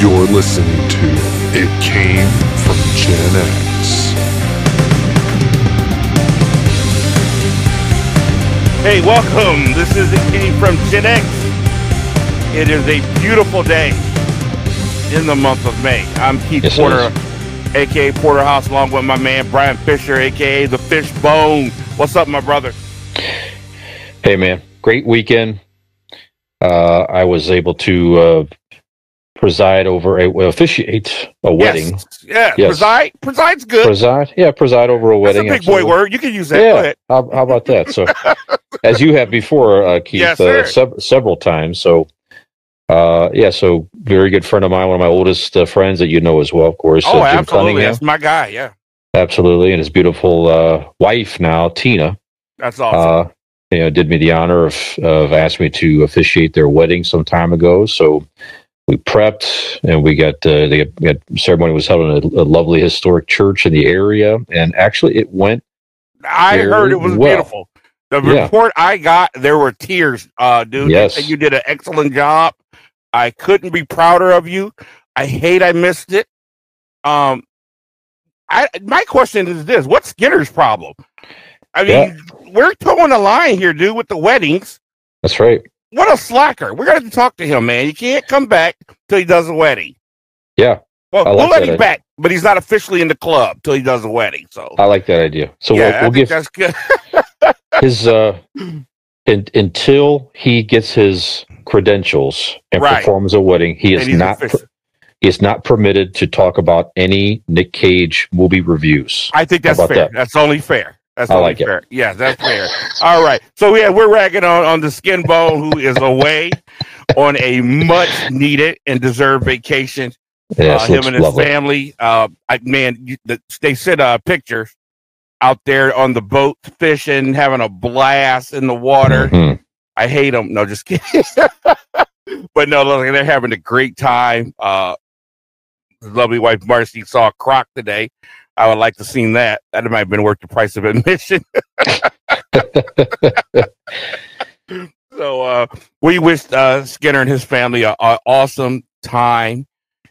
You're listening to It Came from Gen X. Hey, welcome. This is It Came from Gen X. It is a beautiful day in the month of May. I'm Keith Yes, it Porter, aka Porterhouse, along with my man Brian Fisher, aka the Fishbone. What's up, my brother? Hey man, great weekend. Uh, I was able to uh, preside over a well, officiate a wedding. Yes. Yeah, Yes. preside. Preside's good. Preside, yeah, preside over a That's a wedding. big boy word. You can use that. Yeah, how, how about that? So, as you have before, uh, Keith, Yes, uh, several times. So, uh, yeah, so very good friend of mine, one of my oldest uh, friends that you know as well, of course. Oh, uh, absolutely. That's my guy. Yeah, Absolutely, and his beautiful uh, wife now, Tina. that's awesome. uh, you know, did me the honor of, of asked me to officiate their wedding some time ago. So we prepped and we got uh, the got, ceremony was held in a, a lovely historic church in the area, and actually it went. I heard it was well. beautiful. The Yeah. report I got, there were tears, uh, dude. Yes. You did an excellent job. I couldn't be prouder of you. I hate I missed it. Um, I my question is this: What's Skinner's problem? I mean, we're towing the line here, dude, with the weddings. That's right. What a slacker! We're gonna have to talk to him, man. He can't come back till he does a wedding. Yeah, Well, I we'll let him idea. back, but he's not officially in the club till he does a wedding. So, I like that idea. So yeah, we'll, we'll give that's good. his uh, in, until he gets his credentials and Right. performs a wedding. He is not. official. He is not permitted to talk about any Nick Cage movie reviews. I think that's fair. that? That's only fair. That's I like it. fair. Yeah, that's fair. All right. So yeah, we're ragging on on the skin bone who is away on a much needed and deserved vacation. Yeah, uh, him and his lovely. family. Uh, I man, you, the, they sent uh, pictures out there on the boat fishing, having a blast in the water. Mhm. I hate them. No, just kidding. but no, look, they're having a great time. Uh, his lovely wife Marcy saw a croc today. I would like to seen that. That might have been worth the price of admission. so uh, we wish uh, Skinner and his family a, a awesome time,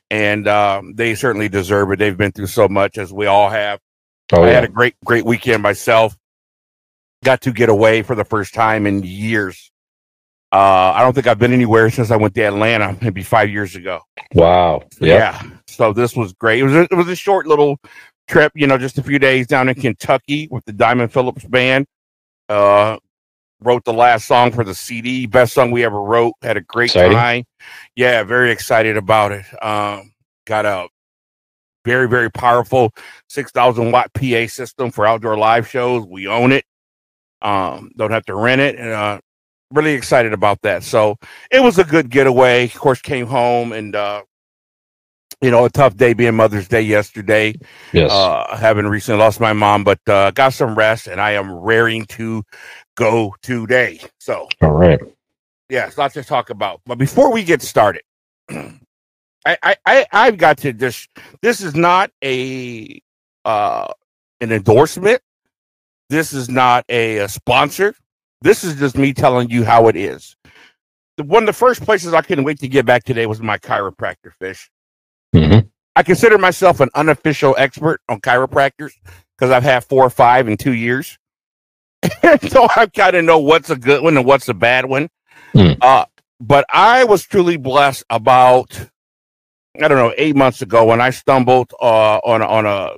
and um, they certainly deserve it. They've been through so much, as we all have. Oh, I yeah. had a great, great weekend myself. Got to get away for the first time in years. Uh, I don't think I've been anywhere since I went to Atlanta, maybe five years ago. Wow. Yeah. So this was great. It was a, it was a short little trip, you know, just a few days down in Kentucky with the Diamond Phillips band. Uh, wrote the last song for the CD, best song we ever wrote. Had a great Exciting. time. Yeah, very excited about it. Um, got a very very powerful six thousand watt PA system for outdoor live shows. We own it. Um, don't have to rent it. And, uh, really excited about that. So it was a good getaway. Of course, came home and uh, you know a tough day being Mother's Day yesterday. Yes. Uh, having recently lost my mom, but uh, got some rest, and I am raring to go today. So All right. yes, lots to talk about. But before we get started, I, I, I I've got to just this is not a uh an endorsement. This is not a, a sponsor. This is just me telling you how it is. The, one of the first places I couldn't wait to get back today was my chiropractor fish. Mhm. I consider myself an unofficial expert on chiropractors because I've had four or five in two years. so I kind of know what's a good one and what's a bad one. Hmm. Uh, but I was truly blessed about, I don't know, eight months ago when I stumbled uh, on, a- on a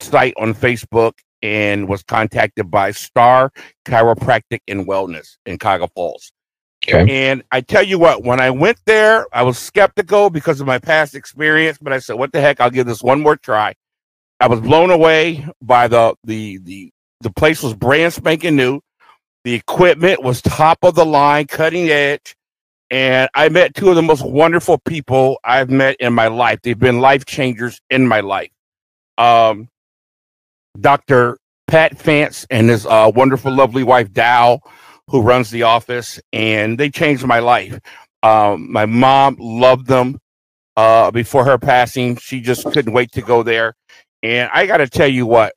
site on Facebook and was contacted by Star Chiropractic and Wellness in Cuyahoga Falls. Okay. And I tell you what, when I went there, I was skeptical because of my past experience, but I said, "What the heck? I'll give this one more try." I was blown away by the the the the place was brand spanking new. The equipment was top of the line, cutting edge, and I met two of the most wonderful people I've met in my life. They've been life changers in my life. Um, Dr. Pat Fance and his uh, wonderful, lovely wife Dow, who runs the office, and they changed my life. Um, my mom loved them. Uh, before her passing, she just couldn't wait to go there. And I got to tell you what,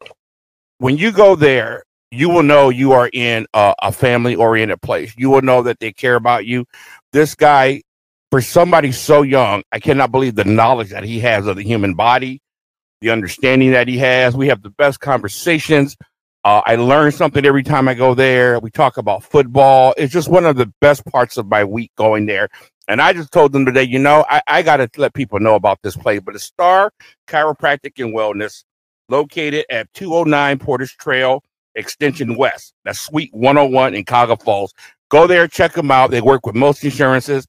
when you go there, you will know you are in a, a family oriented place. You will know that they care about you. This guy for somebody so young, I cannot believe the knowledge that he has of the human body, the understanding that he has. We have the best conversations. Uh, I learn something every time I go there. We talk about football. It's just one of the best parts of my week going there. And I just told them today, you know, I, I got to let people know about this place. But it's Star Chiropractic and Wellness, located at 209 Portage Trail, Extension West. That's Suite 101 in Cuyahoga Falls. Go there, check them out. They work with most insurances.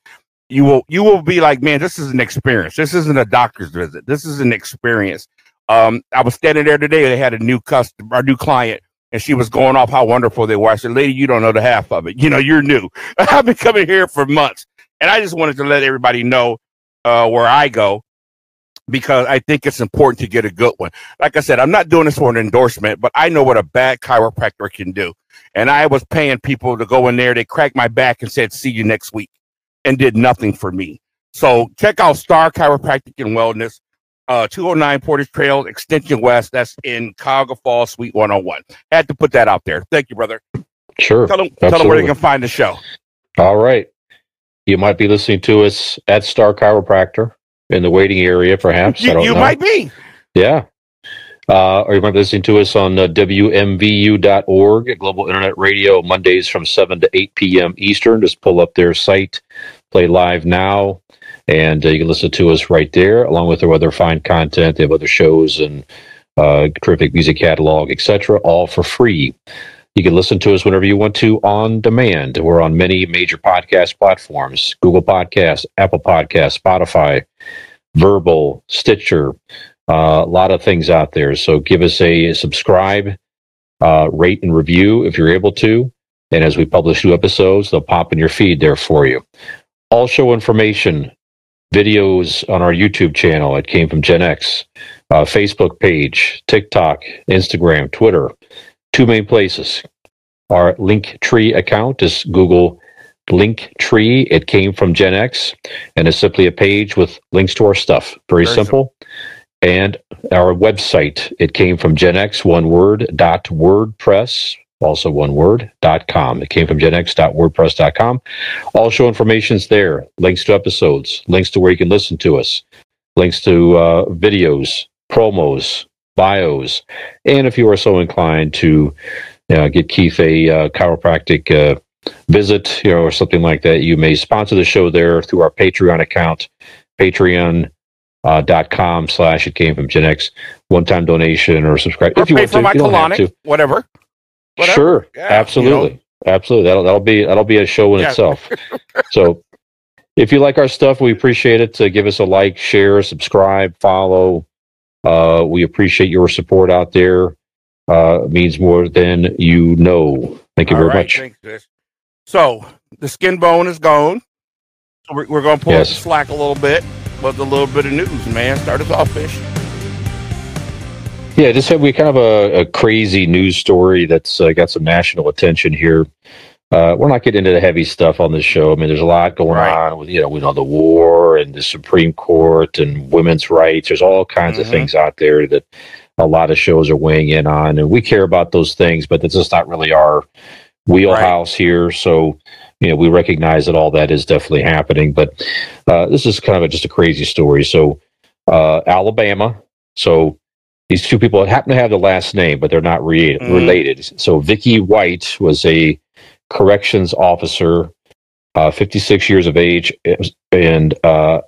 You will you will be like, man, this is an experience. This isn't a doctor's visit. This is an experience. Um, I was standing there today. They had a new customer, a new client, and she was going off how wonderful they were. I said, "Lady, you don't know the half of it. You know, you're new. I've been coming here for months, and I just wanted to let everybody know uh, where I go because I think it's important to get a good one. Like I said, I'm not doing this for an endorsement, but I know what a bad chiropractor can do. And I was paying people to go in there. They cracked my back and said, "See you next week," and did nothing for me. So check out Star Chiropractic and Wellness uh, 209 Portage Trail, Extension West. That's in Cuyahoga Falls, Suite 101. Had to put that out there. Thank you, brother. Sure. Tell them, tell them where they can find the show. All right. You might be listening to us at Star Chiropractor in the waiting area, perhaps. You, you might be. Yeah. Uh, or you might be listening to us on uh, WMVU.org, Global Internet Radio, Mondays from 7 to 8 p.m. Eastern. Just pull up their site, play live now and uh, you can listen to us right there, along with their other fine content. They have other shows and uh, terrific music catalog, etc., all for free. You can listen to us whenever you want to on demand. We're on many major podcast platforms: Google Podcasts, Apple Podcasts, Spotify, Verbal, Stitcher. Uh, a lot of things out there. So give us a subscribe, uh, rate, and review if you're able to. And as we publish new episodes, they'll pop in your feed there for you. All show information videos on our YouTube channel. It came from Gen X, uh, Facebook page, TikTok, Instagram, Twitter. Two main places. Our Linktree account is Google Linktree. It came from Gen X, and it's simply a page with links to our stuff. Very, Very simple. simple. And our website, it came from Gen X, one word, dot WordPress, also one word, dot com. It came from genx.wordpress.com. All show information's there. Links to episodes, links to where you can listen to us, links to uh, videos, promos, bios. And if you are so inclined to uh, get Keith a uh, chiropractic uh, visit, you know, or something like that, you may sponsor the show there through our Patreon account, Patreon. Uh, dot com slash it came from Gen X one time donation or subscribe or if you want to. You don't have to. Whatever. Whatever. Sure, yeah, absolutely, you know. absolutely. That'll that'll be that'll be a show in yeah. itself. so, if you like our stuff, we appreciate it. To give us a like, share, subscribe, follow. Uh, we appreciate your support out there. Uh, means more than you know. Thank you All very right, much. Thanks, so the skin bone is gone. So we're, we're going to pull yes. up the slack a little bit with a little bit of news, man. Start us off, fish. Yeah, just have we kind of a, a crazy news story that's uh, got some national attention here. Uh, we're not getting into the heavy stuff on this show. I mean, there's a lot going right. on with you know, we know the war and the Supreme Court and women's rights. There's all kinds mm-hmm. of things out there that a lot of shows are weighing in on, and we care about those things, but that's just not really our wheelhouse right. here. So, you know, we recognize that all that is definitely happening, but uh, this is kind of a, just a crazy story. So, uh, Alabama. So these two people happen to have the last name, but they're not re- mm. related. So Vicky White was a corrections officer, uh, 56 years of age, and uh,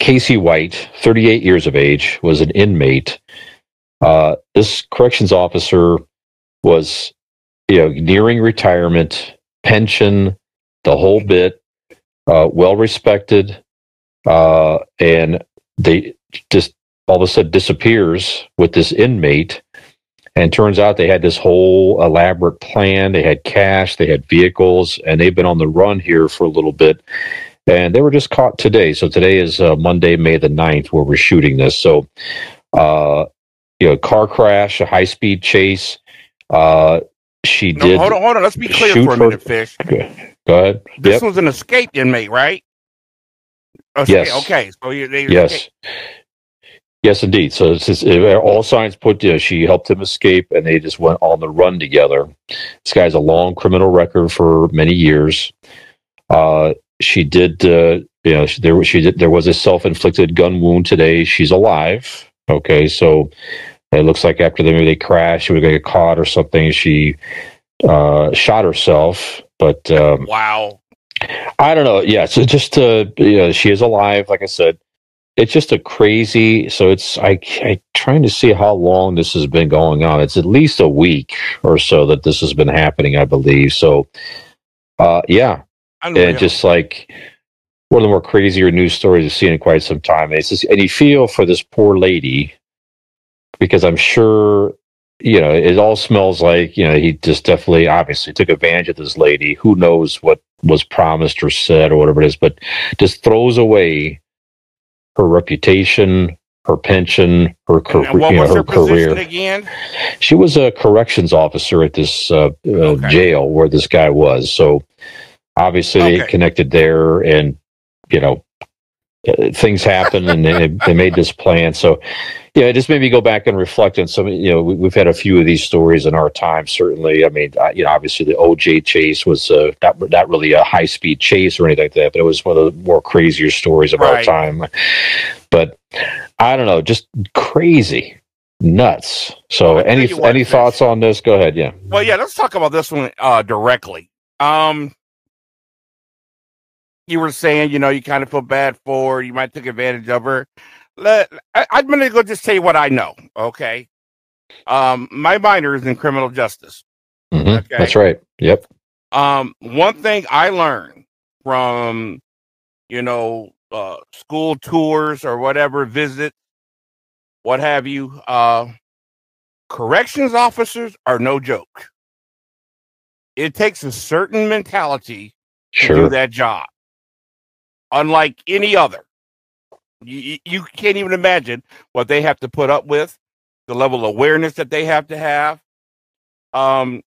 Casey White, 38 years of age, was an inmate. Uh, this corrections officer was, you know, nearing retirement, pension, the whole bit, uh, well respected, uh, and they just all of a sudden disappears with this inmate. And turns out they had this whole elaborate plan. They had cash, they had vehicles, and they've been on the run here for a little bit. And they were just caught today. So today is uh, Monday, May the 9th, where we're shooting this. So, uh, you know, car crash, a high speed chase. Uh, she no, did. Hold on, hold on. Let's be clear for a minute, Fish. Go ahead. This yep. was an escaped inmate, right? Okay, yes. Okay. So they, yes. Escaped. Yes, indeed. So it's just, it, all signs point to she helped him escape, and they just went on the run together. This guy has a long criminal record for many years. Uh, she did uh, you know, she, there she did, there was a self-inflicted gun wound today. She's alive. Okay, so it looks like after they maybe they crashed, she was going to get caught or something. She uh, shot herself, but um, Wow. I don't know. Yeah, so just uh, you know, she is alive. Like I said, it's just a crazy. So it's I I trying to see how long this has been going on. It's at least a week or so that this has been happening, I believe. So, uh, yeah, Unreal. and just like one of the more crazier news stories I've seen in quite some time. And it's just, and you feel for this poor lady because I'm sure you know it all smells like you know he just definitely obviously took advantage of this lady. Who knows what was promised or said or whatever it is, but just throws away her reputation. Her pension, her, car- what you know, was her her career. again? She was a corrections officer at this uh, uh, Okay. jail where this guy was. So obviously they connected there, and you know things happened, and they, they made this plan. So yeah, it just made me go back and reflect on some. You know, we, we've had a few of these stories in our time. Certainly, I mean, I, you know, obviously the OJ chase was uh, not not really a high speed chase or anything like that, but it was one of the more crazier stories of our time. But I don't know, just crazy, nuts. So, Well, any any thoughts on this? Go ahead. Yeah. Well, yeah, let's talk about this one uh, directly. Um, you were saying, you know, you kind of feel bad for her, you might take advantage of her. Let I, I'm going to go just tell you what I know. Okay, um, my minor is in criminal justice. Mhm. Okay. That's right. Yep. Um, one thing I learned from, you know, uh, school tours or whatever visit, what have you, uh, corrections officers are no joke. It takes a certain mentality to do that job, unlike any other. You, you- can't even imagine what they have to put up with, the level of awareness that they have to have. Um,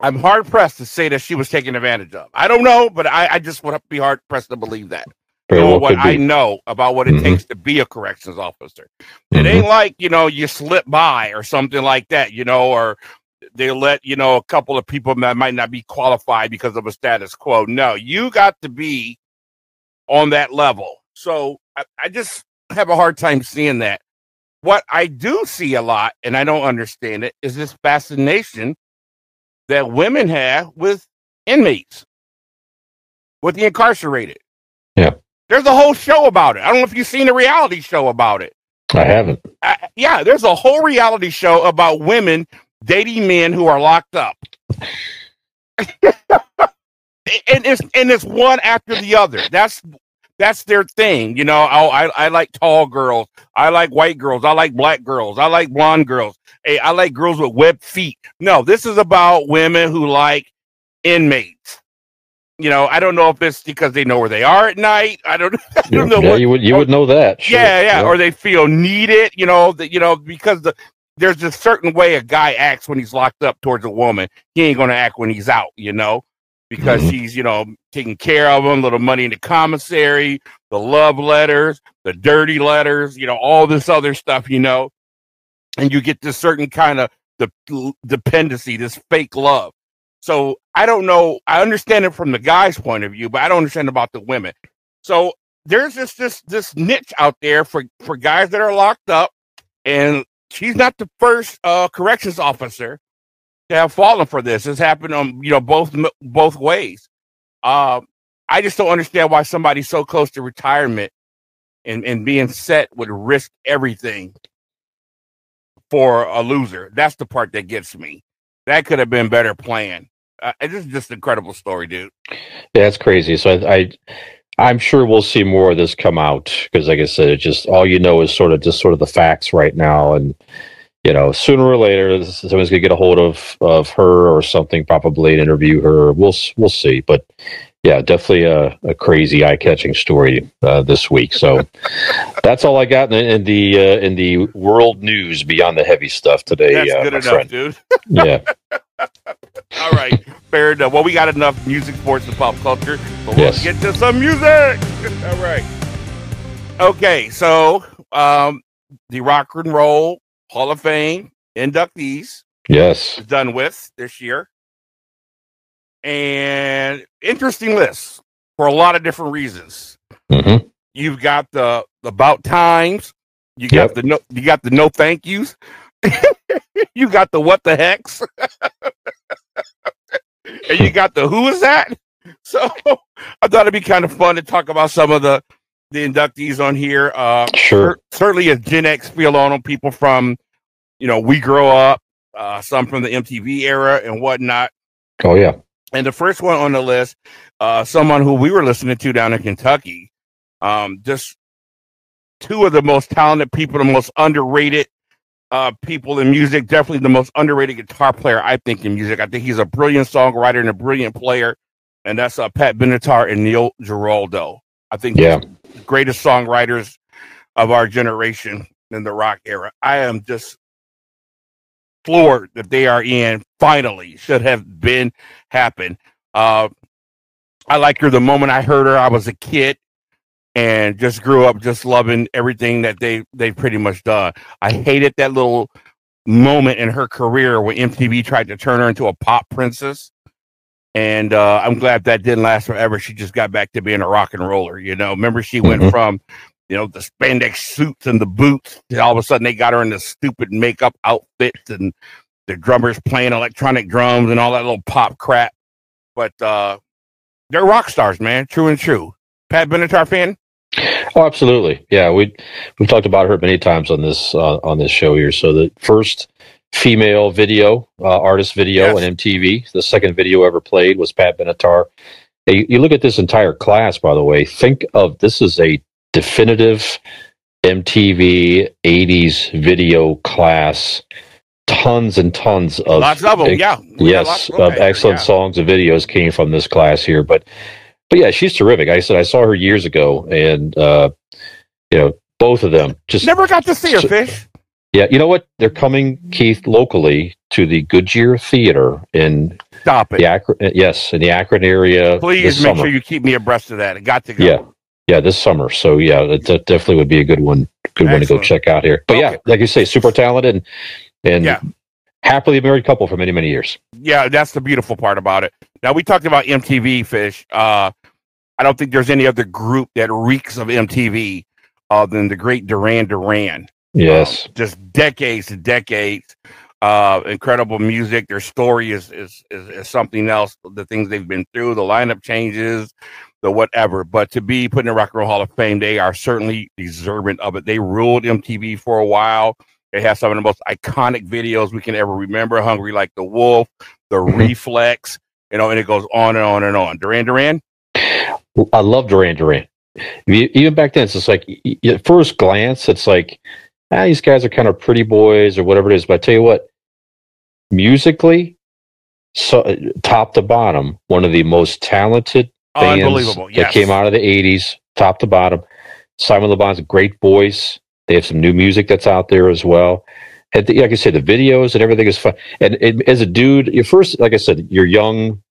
I'm hard pressed to say that she was taken advantage of. I don't know, but I, I just would be hard pressed to believe that. Very well what I be. know about what it Mhm. takes to be a corrections officer. It Mhm. ain't like, you know, you slip by or something like that, you know, or they let, you know, a couple of people that might not be qualified because of a status quo. No, you got to be on that level. So I, I just have a hard time seeing that. What I do see a lot, and I don't understand it, is this fascination that women have with inmates, with the incarcerated. Yeah. There's a whole show about it. I don't know if you've seen a reality show about it. I haven't. Uh, yeah, there's a whole reality show about women dating men who are locked up. and it's and it's one after the other. That's that's their thing, you know. Oh, I I like tall girls. I like white girls. I like black girls. I like blonde girls. Hey, I like girls with webbed feet. No, this is about women who like inmates. You know, I don't know if it's because they know where they are at night. I don't, I don't know yeah, what, you would you would know that. Sure. yeah, yeah, or they feel needed, you know, that you know, because the there's a certain way a guy acts when he's locked up towards a woman. He ain't gonna act when he's out, you know, because Mhm. she's, you know, taking care of him, little money in the commissary, the love letters, the dirty letters, you know, all this other stuff, you know, and you get this certain kind of the dependency, this fake love. So I don't know. I understand it from the guy's point of view, but I don't understand about the women. So there's this this this niche out there for for guys that are locked up, and she's not the first uh, corrections officer to have fallen for this. It's happened on you know both both ways. Um, I just don't understand why somebody so close to retirement and and being set would risk everything for a loser. That's the part that gets me. That could have been better planned. Uh, this is just an incredible story, dude. Yeah, that's crazy. So I, I I'm sure we'll see more of this come out because, like I said, it just all you know is sort of just sort of the facts right now, and you know, sooner or later, someone's gonna get a hold of of her or something, probably and interview her. We'll we'll see, but yeah, definitely a, a crazy eye catching story uh, this week. So that's all I got in, in the uh, in the world news beyond the heavy stuff today, That's uh, good enough, friend. dude. Yeah, All right, fair enough. Well, we got enough music, sports, and pop culture. But Yes. let's get to some music. All right. Okay, so um, the Rock and Roll Hall of Fame inductees yes, done with this year. And interesting list. for a lot of different reasons. Mhm. You've got the the about times. You got Yep. the no. You got the no thank yous. you got the what the hex. and you got the who is that? So I thought it'd be kind of fun to talk about some of the the inductees on here. Uh, Sure. cer- certainly a Gen X feel on them. People from, you know, we grow up. Uh, some from the MTV era and whatnot. Oh yeah. And the first one on the list, uh, someone who we were listening to down in Kentucky, um, just two of the most talented people, the most underrated uh, people in music, definitely the most underrated guitar player, I think, in music. I think he's a brilliant songwriter and a brilliant player. And that's uh, Pat Benatar and Neil Giraldo. I think Yeah. the greatest songwriters of our generation in the rock era. I am just floored that they are in finally should have been happen. Uh, I like her the moment I heard her. I was a kid and just grew up just loving everything that they they pretty much done. I hated that little moment in her career when MTV tried to turn her into a pop princess. And uh, I'm glad that didn't last forever. She just got back to being a rock and roller. You know, remember she went Mhm. from, you know, the spandex suits and the boots. to all of a sudden, they got her in the stupid makeup outfits and the drummers playing electronic drums and all that little pop crap. But uh, they're rock stars, man. True and true. Pat Benatar fan? Oh, absolutely. Yeah, we we've talked about her many times on this uh, on this show here. So the first female video uh, artist video Yes. on MTV. The second video ever played was Pat Benatar. Hey, you look at this entire class, by the way. Think of this is a definitive MTV '80s video class. Tons and tons of Lots of them. Yeah. We yes, of excellent yeah. songs and videos came from this class here. But but yeah, she's terrific. I said I saw her years ago, and uh, you know both of them just Never got to see her, So- Fish. yeah. You know what? They're coming, Keith, locally to the Goodyear Theater in Stop it. the Akron. uh, Yes, in the Akron area. Please make summer. sure you keep me abreast of that. It got to go. Yeah, yeah, this summer. So yeah, that, that definitely would be a good one. Good one to go check out here. But yeah, like you say, super talented and, and Yeah. Happily married couple for many many years. yeah, that's the beautiful part about it. Now we talked about MTV fish. Uh, I don't think there's any other group that reeks of MTV uh, than the great Duran Duran. Yes. Um, just decades and decades. Uh, incredible music. Their story is, is is is something else. The things they've been through, the lineup changes, the whatever. But to be put in the Rock and Roll Hall of Fame, they are certainly deserving of it. They ruled MTV for a while. They have some of the most iconic videos we can ever remember. Hungry like the Wolf, the Mhm. Reflex, you know, and it goes on and on and on. Duran Duran. I love Duran Duran. Even back then, it's just like at first glance, it's like ah, these guys are kind of pretty boys or whatever it is. But I tell you what, musically, so uh, top to bottom, one of the most talented bands Unbelievable. that came out of the '80s, top to bottom. Simon Le Bon's a great voice. They have some new music that's out there as well. And the- like I said, the videos and everything is fun. And, and as a dude, you first, like I said, you're young,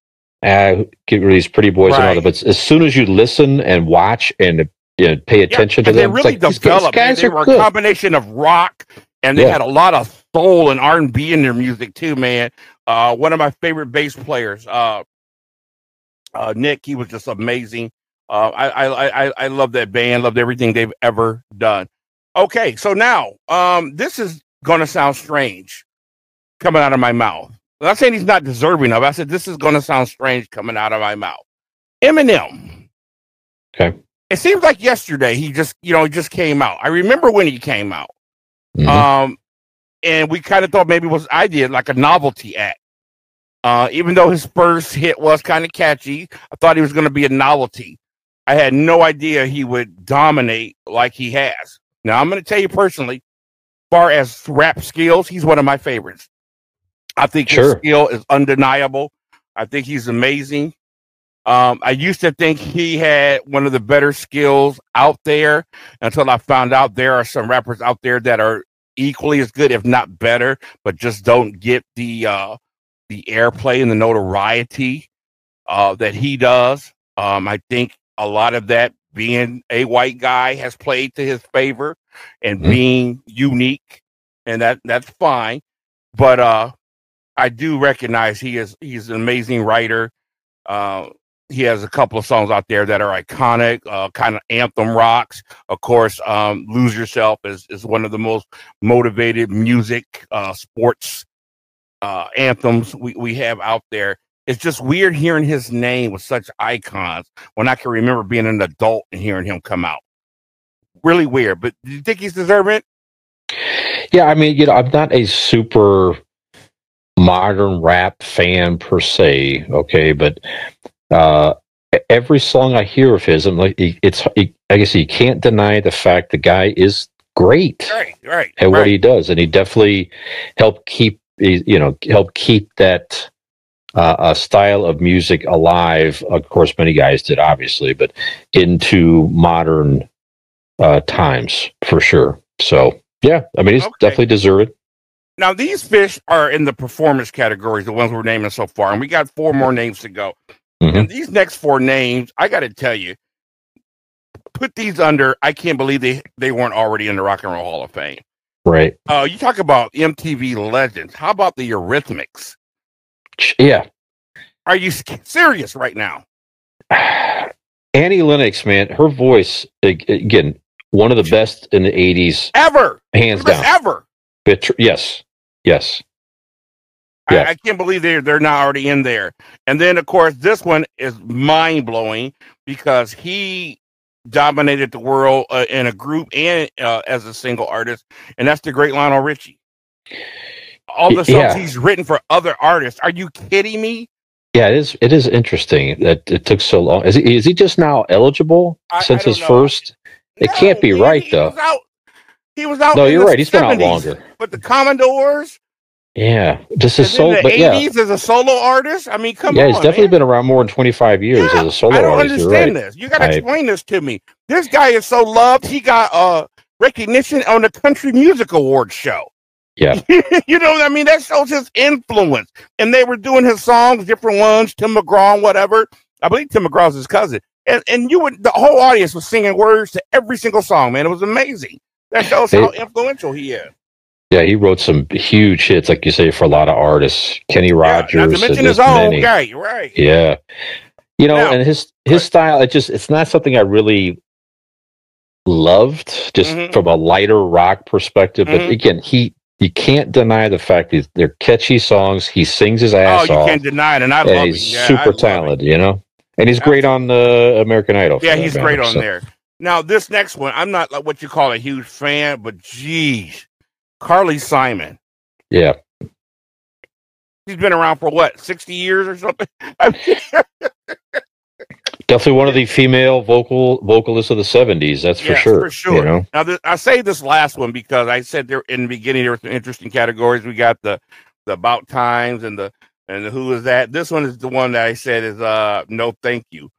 uh, get these pretty boys and all that. But as soon as you listen and watch and you know, pay attention and to them, it's really like, these guys- developed. These guys, they, they are were a good. combination of rock, and they Yeah. had a lot of soul and R and B in their music too. Man, uh, one of my favorite bass players, uh, uh, Nick, he was just amazing. Uh, I, I I I love that band. Loved everything they've ever done. Okay, so now um, this is gonna sound strange coming out of my mouth. I'm not saying he's not deserving of. it. I said this is gonna sound strange coming out of my mouth. Eminem. Okay. It seems like yesterday he just, you know, he just came out. I remember when he came out. Mhm. Um, and we kind of thought maybe it was I did like a novelty act. Uh, even though his first hit was kind of catchy, I thought he was going to be a novelty. I had no idea he would dominate like he has. Now I'm going to tell you personally, far as rap skills, he's one of my favorites. I think his skill is undeniable. I think he's amazing. Um, I used to think he had one of the better skills out there until I found out there are some rappers out there that are equally as good, if not better, but just don't get the uh, the airplay and the notoriety uh, that he does. Um, I think a lot of that being a white guy has played to his favor and Mhm. being unique, and that that's fine. But uh, I do recognize he is he's an amazing writer. Uh, he has a couple of songs out there that are iconic, uh, kind of anthem rocks. Of course, um, "Lose Yourself" is is one of the most motivated music, uh, sports uh, anthems we, we have out there. It's just weird hearing his name with such icons when I can remember being an adult and hearing him come out. Really weird. But do you think he's deserving? It? Yeah, I mean, you know, I'm not a super modern rap fan per se, okay, but uh, every song I hear of his, I'm like, it's, I guess you can't deny the fact the guy is great right, right, at right. what he does, and he definitely helped keep, you know, help keep that uh, a style of music alive. Of course, many guys did, obviously, but into modern uh, times for sure. So, yeah, I mean, he's Okay. definitely deserved. Now these fish are in the performance categories, the ones we're naming so far, and we got four more names to go. Mhm. And these next four names, I got to tell you, put these under. I can't believe they they weren't already in the Rock and Roll Hall of Fame. Right. Uh, you talk about MTV legends. How about the Eurythmics? Yeah. Are you serious right now? Annie Lennox, man, her voice again, one of the best in the '80s, Ever? hands down. Ever? Yes, yes, I, I can't believe they're they're not already in there. And then of course this one is mind blowing because he dominated the world uh, in a group and uh, as a single artist, and that's the great Lionel Richie. All the songs yeah. he's written for other artists. Are you kidding me? yeah. It is. It is interesting that it took so long. Is he, is he just now eligible I- I since don't his know. first? It can't be man, right, he though. Was out, he was out. No, you're right. He's been out longer. But the Commodores, Yeah, just and his in solo. the But yeah, eighties as a solo artist. I mean, come yeah, on, Yeah, he's definitely man. been around more than 25 years Yeah, as a solo artist. I don't artist. Understand right. this. You got to explain this to me. This guy is so loved. He got uh recognition on the Country Music Awards show. Yeah. you know what I mean? That shows his influence. And they were doing his songs, different ones, Tim McGraw, and whatever. I believe Tim McGraw's his cousin. And and you would the whole audience was singing words to every single song, man. It was amazing. That shows how influential he is. Yeah, he wrote some huge hits, like you say, for a lot of artists. Kenny Rogers, Yeah, not to and mention his own many. guy, right? Yeah. You know, Now- and his Right. his style, it just it's not something I really loved, just Mhm. from a lighter rock perspective. But Mhm. again, he you can't deny the fact that they're catchy songs. He sings his ass off. Oh, you off, can't deny it, and I and love he's. Yeah, super talented. You know, and he's great on the American Idol. Yeah, he's great on so, there. Now, this next one, I'm not like what you call a huge fan, but geez, Carly Simon. Yeah, She's been around for what, 60 years or something? I mean, definitely one of the female vocal vocalists of the '70s. That's for Yes, sure. for sure. You know, now, th- I say this last one because I said there in the beginning there were some interesting categories. We got the the about times and the and the who is that. This one is the one that I said is uh no thank you.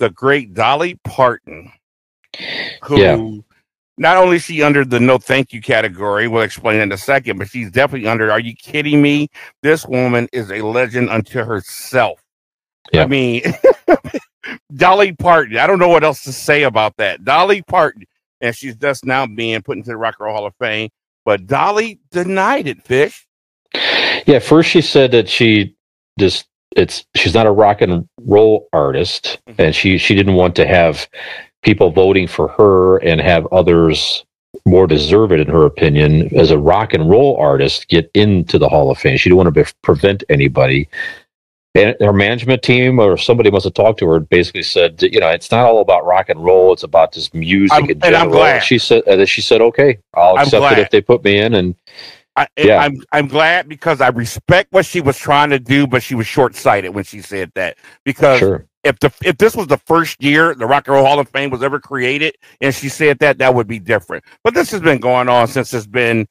The great Dolly Parton, who Yeah. not only is she under the no thank you category, we'll explain in a second, but she's definitely under. Are you kidding me? This woman is a legend unto herself. Yeah. I mean, Dolly Parton. I don't know what else to say about that. Dolly Parton, and she's just now being put into the Rock and Roll Hall of Fame. But Dolly denied it. Fish. Yeah, first she said that she just it's she's not a rock and roll artist Mhm. and she she didn't want to have people voting for her and have others more deserved in her opinion as a rock and roll artist get into the Hall of Fame. She didn't want to be, prevent anybody. And her management team or somebody must have talked to her and basically said, you know, it's not all about rock and roll. It's about just music I'm- in and general. I'm glad. She said, and she said, okay, I'll accept it if they put me in. And I, Yeah. I'm I'm glad because I respect what she was trying to do, but she was short sighted when she said that. Because sure. if the if this was the first year the Rock and Roll Hall of Fame was ever created, and she said that, that would be different. But this has been going on since it's been,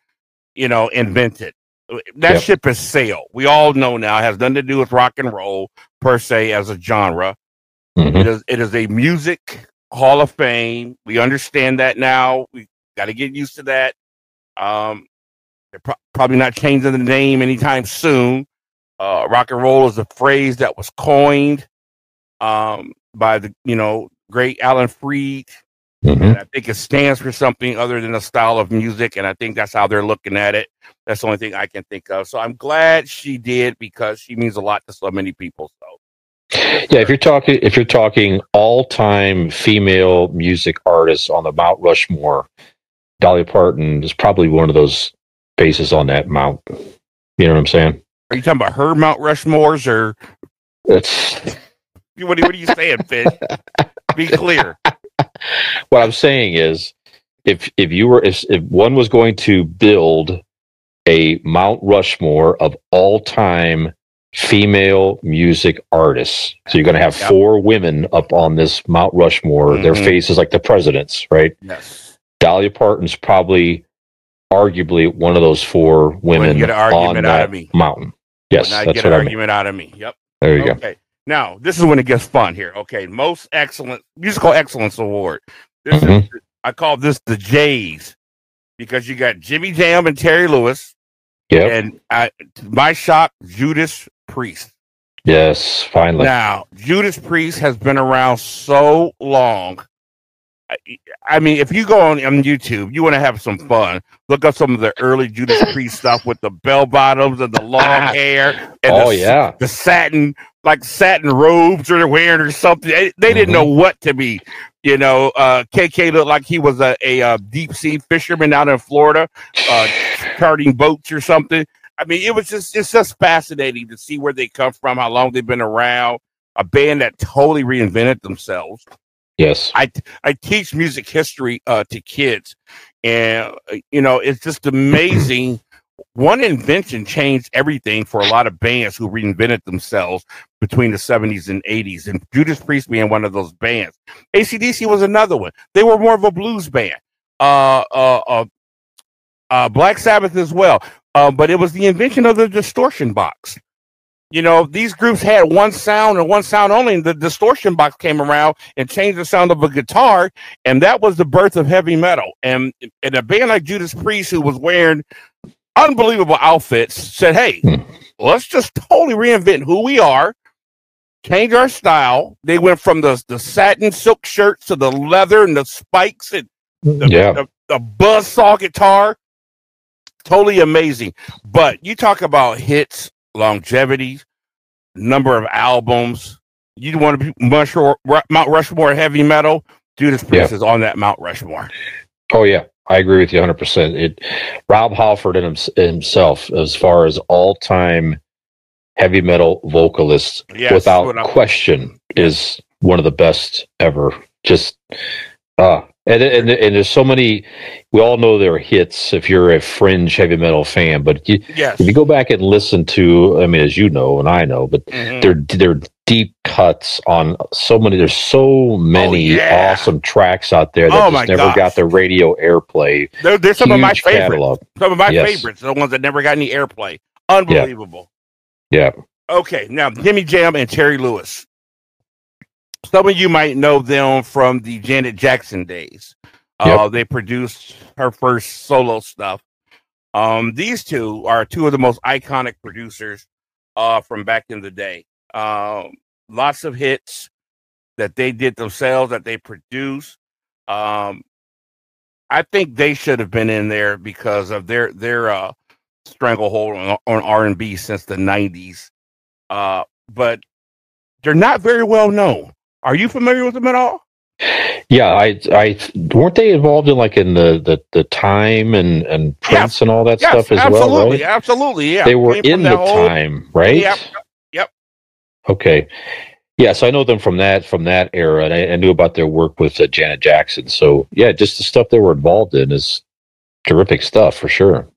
you know, invented. That Yep. ship has sailed. We all know now it has nothing to do with rock and roll per se as a genre. Mhm. It is it is a music hall of fame. We understand that now. We got to get used to that. Um, they're pro- probably not changing the name anytime soon. Uh, rock and roll is a phrase that was coined um, by the you know great Alan Freed, Mhm. and I think it stands for something other than a style of music, and I think that's how they're looking at it. That's the only thing I can think of. So I'm glad she did because she means a lot to so many people. So Yeah, if you're talking if you're talking all time female music artists on the Mount Rushmore, Dolly Parton is probably one of those faces on that mount. You know what I'm saying? Are you talking about her Mount Rushmores or That's what? Are, what are you saying, Fish? Be clear. what I'm saying is if if you were if, if one was going to build a Mount Rushmore of all time female music artists. So you're going to have Yep. four women up on this Mount Rushmore. Their Mhm. faces like the presidents, right? Yes. Dolly Parton's probably arguably one of those four women get an on argument out that of me. mountain. Yes, that's get what an I mean. argument out of me. Yep. There you go. Now, this is when it gets fun here. Okay. Most excellent musical excellence award. This is Mhm. I call this the Jays because you got Jimmy Jam and Terry Lewis, Yep. and I, my shock, Judas Priest. Yes, finally. Now, Judas Priest has been around so long. I, mean, if you go on, on YouTube, you want to have some fun. Look up some of the early Judas Priest stuff with the bell bottoms and the long hair. And oh the, yeah. the satin, like satin robes or they're wearing or something. They, they didn't Mhm. know what to be. You know, uh, KK looked like he was a, a, uh deep sea fisherman out in Florida, uh, charting boats or something. I mean, it was just it's just fascinating to see where they come from, how long they've been around. A band that totally reinvented themselves. Yes. I I teach music history uh, to kids, and uh, you know it's just amazing. One invention changed everything for a lot of bands who reinvented themselves between the 70s and 80s, and Judas Priest being one of those bands. ACDC was another one. They were more of a blues band. Uh, uh, uh, uh, Black Sabbath as well. Uh, but it was the invention of the distortion box. You know, these groups had one sound and one sound only, and the distortion box came around and changed the sound of a guitar, and that was the birth of heavy metal. And, and a band like Judas Priest, who was wearing unbelievable outfits, said, Hey, Hmm. let's just totally reinvent who we are, change our style. They went from the, the satin silk shirts to the leather and the spikes and the, Yeah. the, the buzz saw guitar. Totally amazing. But you talk about hits, longevity, number of albums. You want to be Rushmore, Mount Rushmore heavy metal. Judas Priest is on that Mount Rushmore. Oh yeah, I agree with you 100. percent It Rob Halford and himself, as far as all time heavy metal vocalists, Yes, without without- question, is one of the best ever. Just uh and, and and there's so many. We all know there are hits if you're a fringe heavy metal fan, but you, Yes. if you go back and listen to, I mean, as you know and I know, but Mhm. they're they're deep cuts on so many. There's so many Oh, yeah. awesome tracks out there that Oh, just never gosh. got the radio airplay. They're, they're some of my favorites. catalog. Some of my Yes. favorites. The ones that never got any airplay. Unbelievable. Yeah. Okay, now Jimmy Jam and Terry Lewis. Some of you might know them from the Janet Jackson days. Uh, they produced her first solo stuff. Um, these two are two of the most iconic producers uh, from back in the day. Um, lots of hits that they did themselves that they produced. Um, I think they should have been in there because of their their uh, stranglehold on, on R and B since the '90s. Uh, but they're not very well known. Are you familiar with them at all? Yeah, I, I weren't they involved in like in the the, the time and and Prince and all that Yes, stuff as absolutely, well, right? absolutely. Yeah, They were Came in the whole- time, right? Yep, yep. Okay. Yes, I know them from that from that era, and I, I knew about their work with uh, Janet Jackson. So yeah, just the stuff they were involved in is terrific stuff for sure.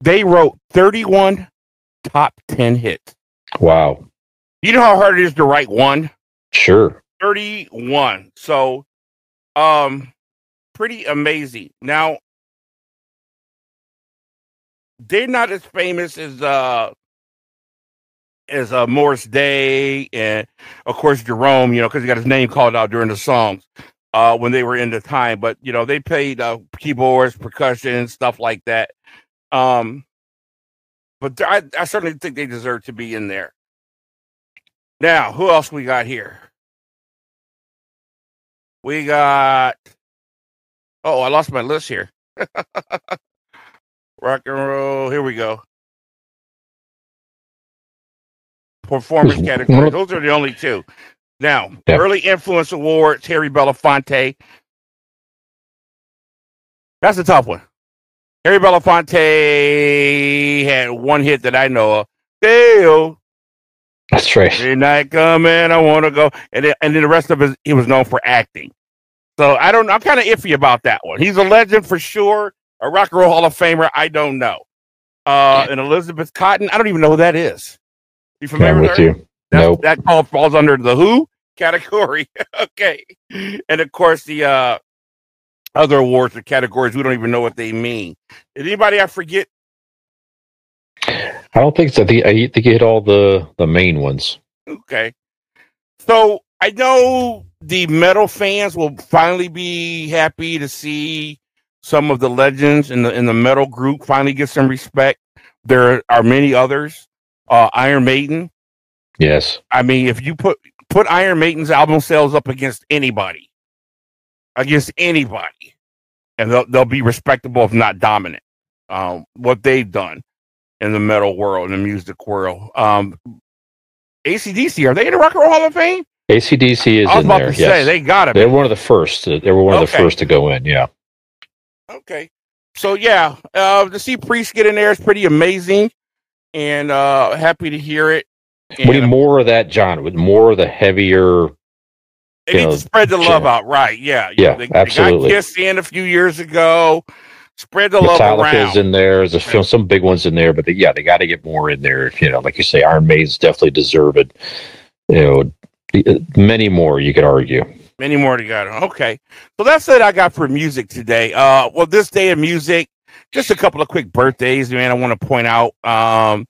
They wrote 31 top 10 hits. Wow, You know how hard it is to write one? Sure. 31. So, um, pretty amazing. Now, they're not as famous as uh as uh Morris Day and of course Jerome, you know, because he got his name called out during the songs uh when they were in the time. But you know, they played uh keyboards, percussion, stuff like that. Um but I, I certainly think they deserve to be in there. Now, who else we got here? We got. Oh, I lost my list here. Rock and roll. Here we go. performance category. Those are the only two. Now, Yep. early influence award, Terry Belafonte. That's a tough one. Harry Belafonte had one hit that I know of. Dale, That's right. midnight coming, I want to go, and then, and then the rest of it, he was known for acting. So I don't. Know. I'm kind of iffy about that one. He's a legend for sure. A rock and roll Hall of Famer. I don't know. Uh, and Elizabeth Cotten. I don't even know who that is. You Yeah, familiar with with her? you. That, Nope. that all falls under the who category. okay. And of course, the uh, other awards or categories, we don't even know what they mean. Did anybody I forget? I don't think so. I think, I think you hit all the the main ones. Okay. So I know the metal fans will finally be happy to see some of the legends in the in the metal group finally get some respect. There are many others. Uh, Iron Maiden. Yes. I mean, if you put put Iron Maiden's album sales up against anybody, against anybody, and they'll they'll be respectable if not dominant. Um, what they've done in the metal world, in the music world. Um, ACDC are they in the Rock and Roll Hall of Fame? ACDC is I was in about there. to say they got it. They're one of the first. uh, They were one of the first to go in. Yeah. Okay, so yeah, uh, to see Priest get in there is pretty amazing, and uh, happy to hear it. We need more of that, John. With more of the heavier. They need know, to spread the love out, right? Yeah, Yeah, They, absolutely. They got Kiss in a few years ago. Spread the love Metallica's around. in there. There's a film, some big ones in there, but they, yeah, they got to get more in there. You know, like you say, Iron Maiden's definitely deserve it. You know, uh, many more you could argue. Many more to go. Okay, so that's it. I got for music today. Uh, well, this day of music, just a couple of quick birthdays, man. I want to point out. Um,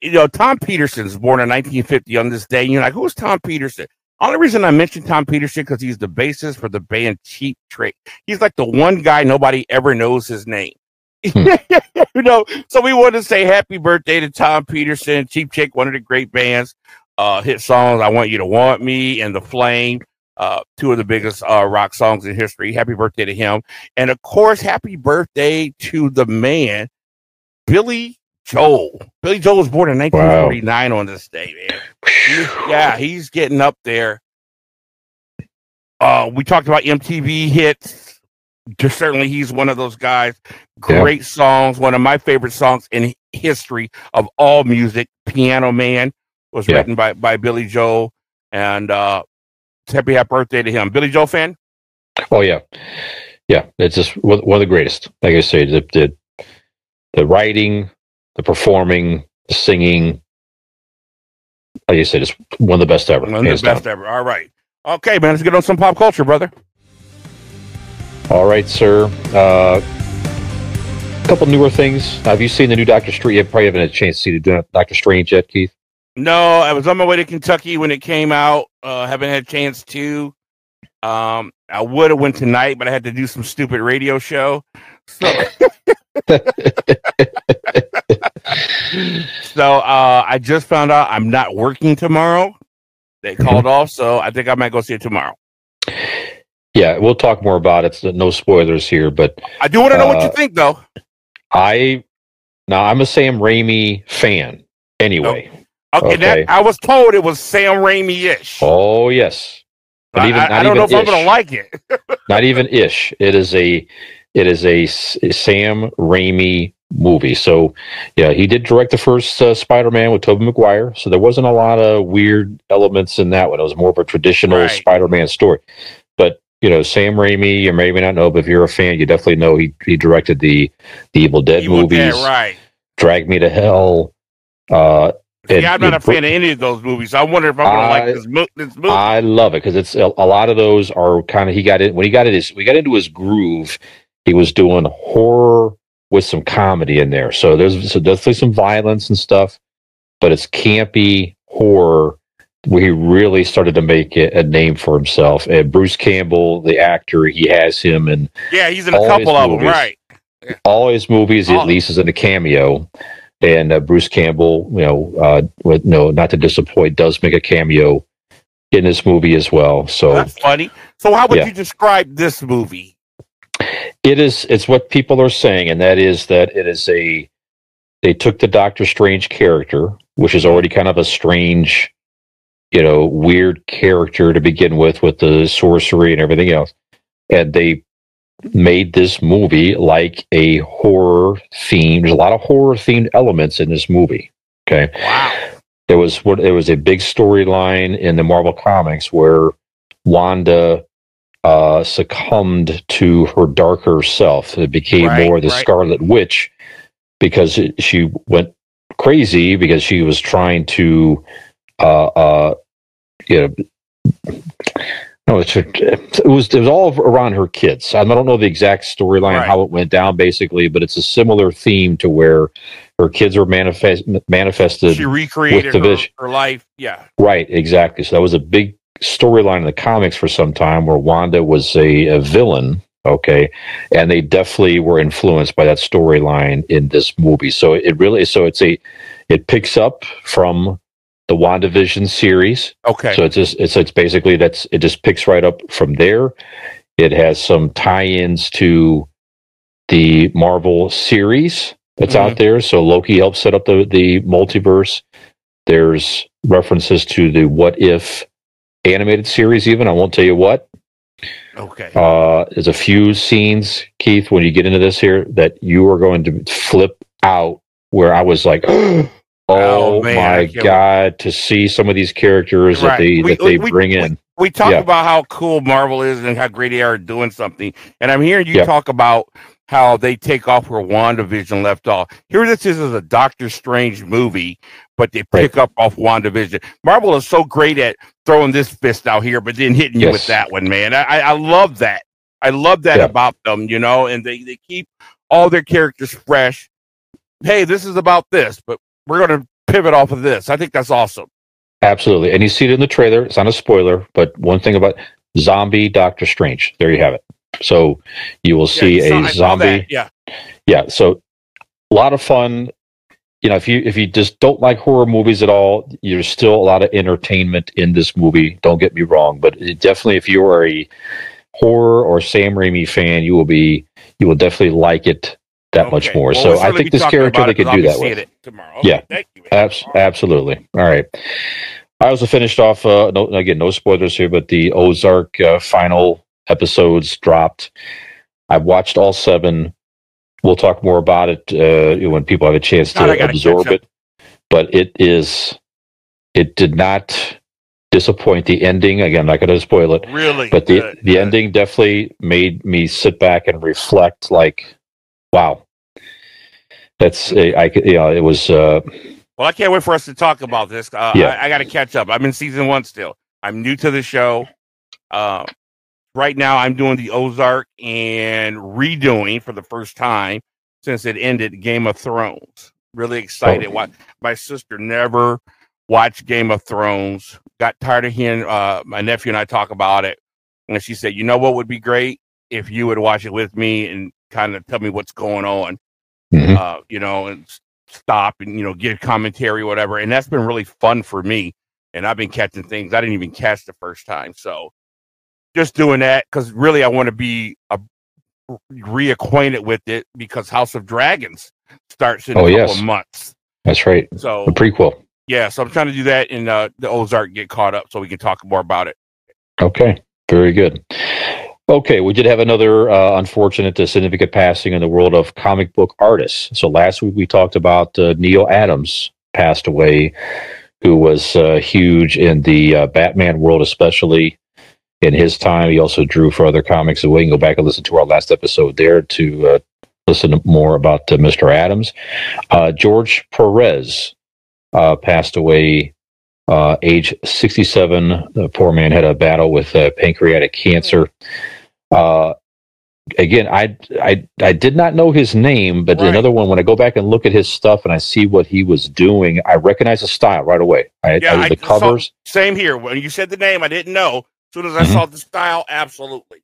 you know, Tom Petersson's born in 1950 on this day. You're like, who's Tom Petersson? Only reason I mentioned Tom Petersson because he's the bassist for the band Cheap Trick. He's like the one guy nobody ever knows his name. Hmm. you know, so we want to say happy birthday to Tom Petersson, Cheap Trick, one of the great bands. Uh, hit songs "I Want You to Want Me" and "The Flame," uh, two of the biggest uh, rock songs in history. Happy birthday to him, and of course, happy birthday to the man, Billy Joel. Billy Joel was born in 1949 on this day, man. Yeah, he's getting up there. Uh, we talked about MTV hits. Just certainly, he's one of those guys. Yeah. Great songs. One of my favorite songs in history of all music. Piano Man was Yeah. written by by Billy Joel, and uh, happy happy birthday to him. Billy Joel fan. Oh yeah, yeah. It's just one one of the greatest. Like I say, the the, the writing, the performing, the singing. Like you said, it's one of the best ever. One of the best down. ever. All right. Okay, man. Let's get on some pop culture, brother. All right, sir. Uh, a couple newer things. Have you seen the new Doctor Strange? You probably haven't had a chance to see the Doctor Strange yet, Keith. No, I was on my way to Kentucky when it came out. Uh, haven't had a chance to. Um, I would have went tonight, but I had to do some stupid radio show. So, so uh, I just found out I'm not working tomorrow. They called off, so I think I might go see it tomorrow. Yeah, we'll talk more about it. So no spoilers here, but I do want to know what you Uh, think, though. I now I'm a Sam Raimi fan. Anyway, Okay, okay. that I was told it was Sam Raimi-ish. oh yes, but I, even- I- I don't know if even I'm going to like it. not even ish. It is a it is a Sam Raimi movie. So yeah, he did direct the first uh, Spider-Man with Tobey Maguire. So there wasn't a lot of weird elements in that one. It was more of a traditional Right. Spider-Man story. But you know, Sam Raimi, you may or may not know, but if you're a fan, you definitely know he he directed the the Evil Dead Evil movies, Dead, right? Drag Me to Hell. Uh, and- Yeah, I'm not a fan of any of those movies. I wonder if I'm going to like this, mo- this movie. I love it because it's a, a lot of those are kind of he got it when he got it his we got into his groove. He was doing horror with some comedy in there, so there's so definitely some violence and stuff, but it's campy horror where he really started to make a, a name for himself. And Bruce Campbell, the actor, he has him and yeah, he's in a couple of them, movies. right? all his movies. All- at least is in a cameo. And uh, Bruce Campbell, you know, uh, with no, not to disappoint, does make a cameo in this movie as well. So That's funny. So, how would Yeah. you describe this movie? It is. It's what people are saying, and that is that it is a. They took the Doctor Strange character which is already kind of a strange, you know, weird character to begin with, with the sorcery and everything else. And they made this movie like a horror theme. There's a lot of horror themed elements in this movie. Okay. Wow. There was what there was a big storyline in the Marvel comics where Wanda uh, succumbed to her darker self. It became Right, more the right. Scarlet Witch because she went crazy because she was trying to, uh, uh, you know, no, it's, it was it was all around her kids. I don't know the exact storyline Right. how it went down basically, but it's a similar theme to where her kids were manifest manifested She recreated her, her life. Yeah. Right, exactly. So that was a big storyline in the comics for some time where Wanda was a, a villain. Okay. And they definitely were influenced by that storyline in this movie. So it really, so it's a, it picks up from the WandaVision series. Okay. So it's just, it's, it's basically that's, it just picks right up from there. It has some tie ins to the Marvel series that's Mhm. out there. So Loki helps set up the, the multiverse. There's references to the What If animated series, even. I won't tell you what. okay. Uh, there's a few scenes, Keith, when you get into this here, that you are going to flip out where I was like, oh, Oh, man, my God, to see some of these characters that they, We- that they we- bring we- in. we talk Yeah. about how cool Marvel is and how great they are doing something. And I'm hearing you Yeah. talk about how they take off where WandaVision left off. Here this is a Doctor Strange movie, but they Right. pick up off WandaVision. Marvel is so great at throwing this fist out here, but then hitting you with that one, man. I, I I love that. I love that Yeah. about them, you know, and they, they keep all their characters fresh. Hey, this is about this, but we're going to pivot off of this. I think that's awesome. Absolutely. And you see it in the trailer. It's not a spoiler, but one thing about zombie Doctor Strange. There you have it. So you will see Yeah, saw- a zombie. Yeah. yeah so a lot of fun you know if you if you just don't like horror movies at all there's still a lot of entertainment in this movie don't get me wrong but it definitely if you are a horror or sam raimi fan you will be you will definitely like it that much more Well, so i think this character they could do that with it tomorrow. Okay, Yeah. Thank you. Abs- absolutely all right i also finished off uh no again no spoilers here but the ozark uh, final episodes dropped i've watched all seven we'll talk more about it uh, when people have a chance to absorb it but it is it did not disappoint the ending again i'm not going to spoil it Really. but the good, the good. ending definitely made me sit back and reflect like wow that's a, i could you know it was uh Well, I can't wait for us to talk about this. Uh, Yeah. I, I got to catch up. I'm in season one still. I'm new to the show. Uh, right now, I'm doing the Ozark and redoing for the first time since it ended Game of Thrones. Really excited. Oh. My sister never watched Game of Thrones. Got tired of hearing uh, my nephew and I talk about it, and she said, "You know what would be great if you would watch it with me and kind of tell me what's going on." mhm. uh, you know, and stop and you know give commentary, whatever. And that's been really fun for me. And I've been catching things I didn't even catch the first time. So just doing that because really I want to be a, reacquainted with it because House of Dragons starts in Oh, a couple yes. of months. that's right So the prequel yeah, so I'm trying to do that in uh, the Ozark, get caught up so we can talk more about it. Okay, very good. Okay, we did have another uh, unfortunate, uh, significant passing in the world of comic book artists. So last week we talked about uh, Neal Adams passed away, who was uh, huge in the uh, Batman world, especially in his time. He also drew for other comics. So we can go back and listen to our last episode there to uh, listen more about uh, Mr. Adams. Uh, George Perez uh, passed away uh, age 67. The poor man had a battle with uh, pancreatic cancer. Uh, again, I, I I did not know his name, but Right. another one. When I go back and look at his stuff and I see what he was doing, I recognize the style right away. I, Yeah, I- I the saw- covers. Same here. When you said the name, I didn't know. As soon as I Mhm. saw the style, absolutely.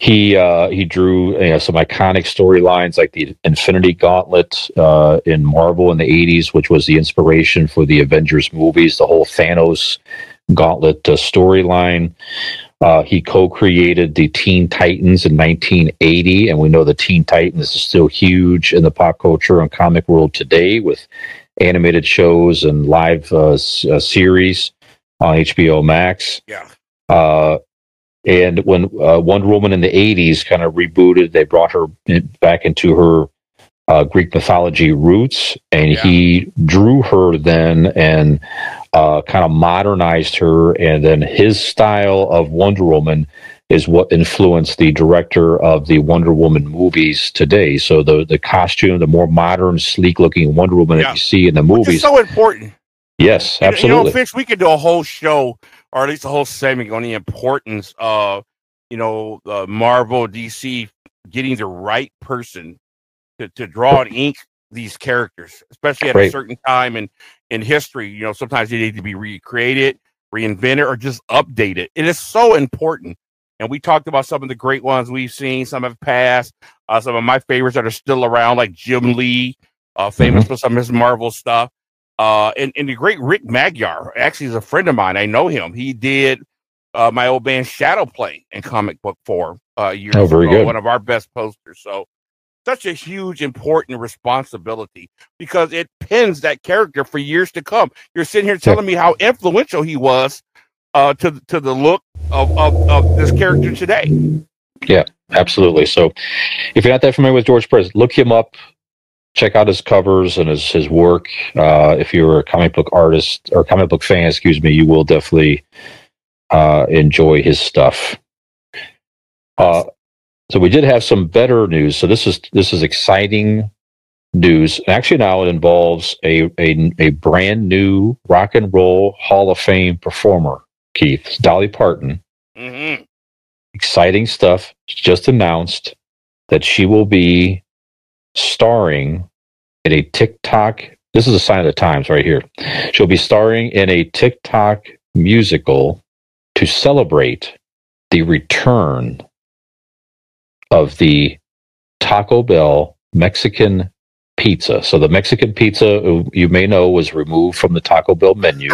He uh, he drew you know, some iconic storylines like the Infinity Gauntlet uh, in Marvel in the '80s, which was the inspiration for the Avengers movies. The whole Thanos Gauntlet uh, storyline. Uh, he co-created the Teen Titans in 1980, and we know the Teen Titans is still huge in the pop culture and comic world today with animated shows and live uh, s- uh, series on HBO Max. Yeah. Uh, and when uh, Wonder Woman in the 80s kind of rebooted, they brought her back into her uh, Greek mythology roots, and Yeah. he drew her then and uh, kind of modernized her. And then his style of Wonder Woman is what influenced the director of the Wonder Woman movies today. So the the costume, the more modern, sleek looking Wonder Woman Yeah. that you see in the movies. so important. yes, absolutely. You know, Fish, we could do a whole show or at least a whole segment on the importance of, you know, the Marvel, DC getting the right person to, to draw and ink these characters, especially at a certain time in, in history. You know, sometimes they need to be recreated, reinvented, or just updated. It is so important. And we talked about some of the great ones we've seen, some have passed, uh, some of my favorites that are still around, like Jim Lee, uh, famous for some of his Marvel stuff. Uh, and, and the great Rick Magyar actually is a friend of mine. I know him. He did uh, my old band Shadow Play in comic book form uh, years Oh, very ago. good. One of our best posters. So such a huge, important responsibility because it pins that character for years to come. You're sitting here telling me how influential he was uh, to to the look of, of, of this character today. Yeah, absolutely. So, if you're not that familiar with George Perez, look him up. Check out his covers and his his work. Uh, if you're a comic book artist or comic book fan, excuse me, you will definitely uh, enjoy his stuff. Uh, so we did have some better news. So this is this is exciting news. Actually, now it involves a a, a brand new rock and roll Hall of Fame performer, Keith It's Dolly Parton hmm exciting stuff. She just announced that she will be starring in a TikTok. This is a sign of the times right here. She'll be starring in a TikTok musical to celebrate the return of the Taco Bell Mexican pizza. So the Mexican pizza, you may know, was removed from the Taco Bell menu.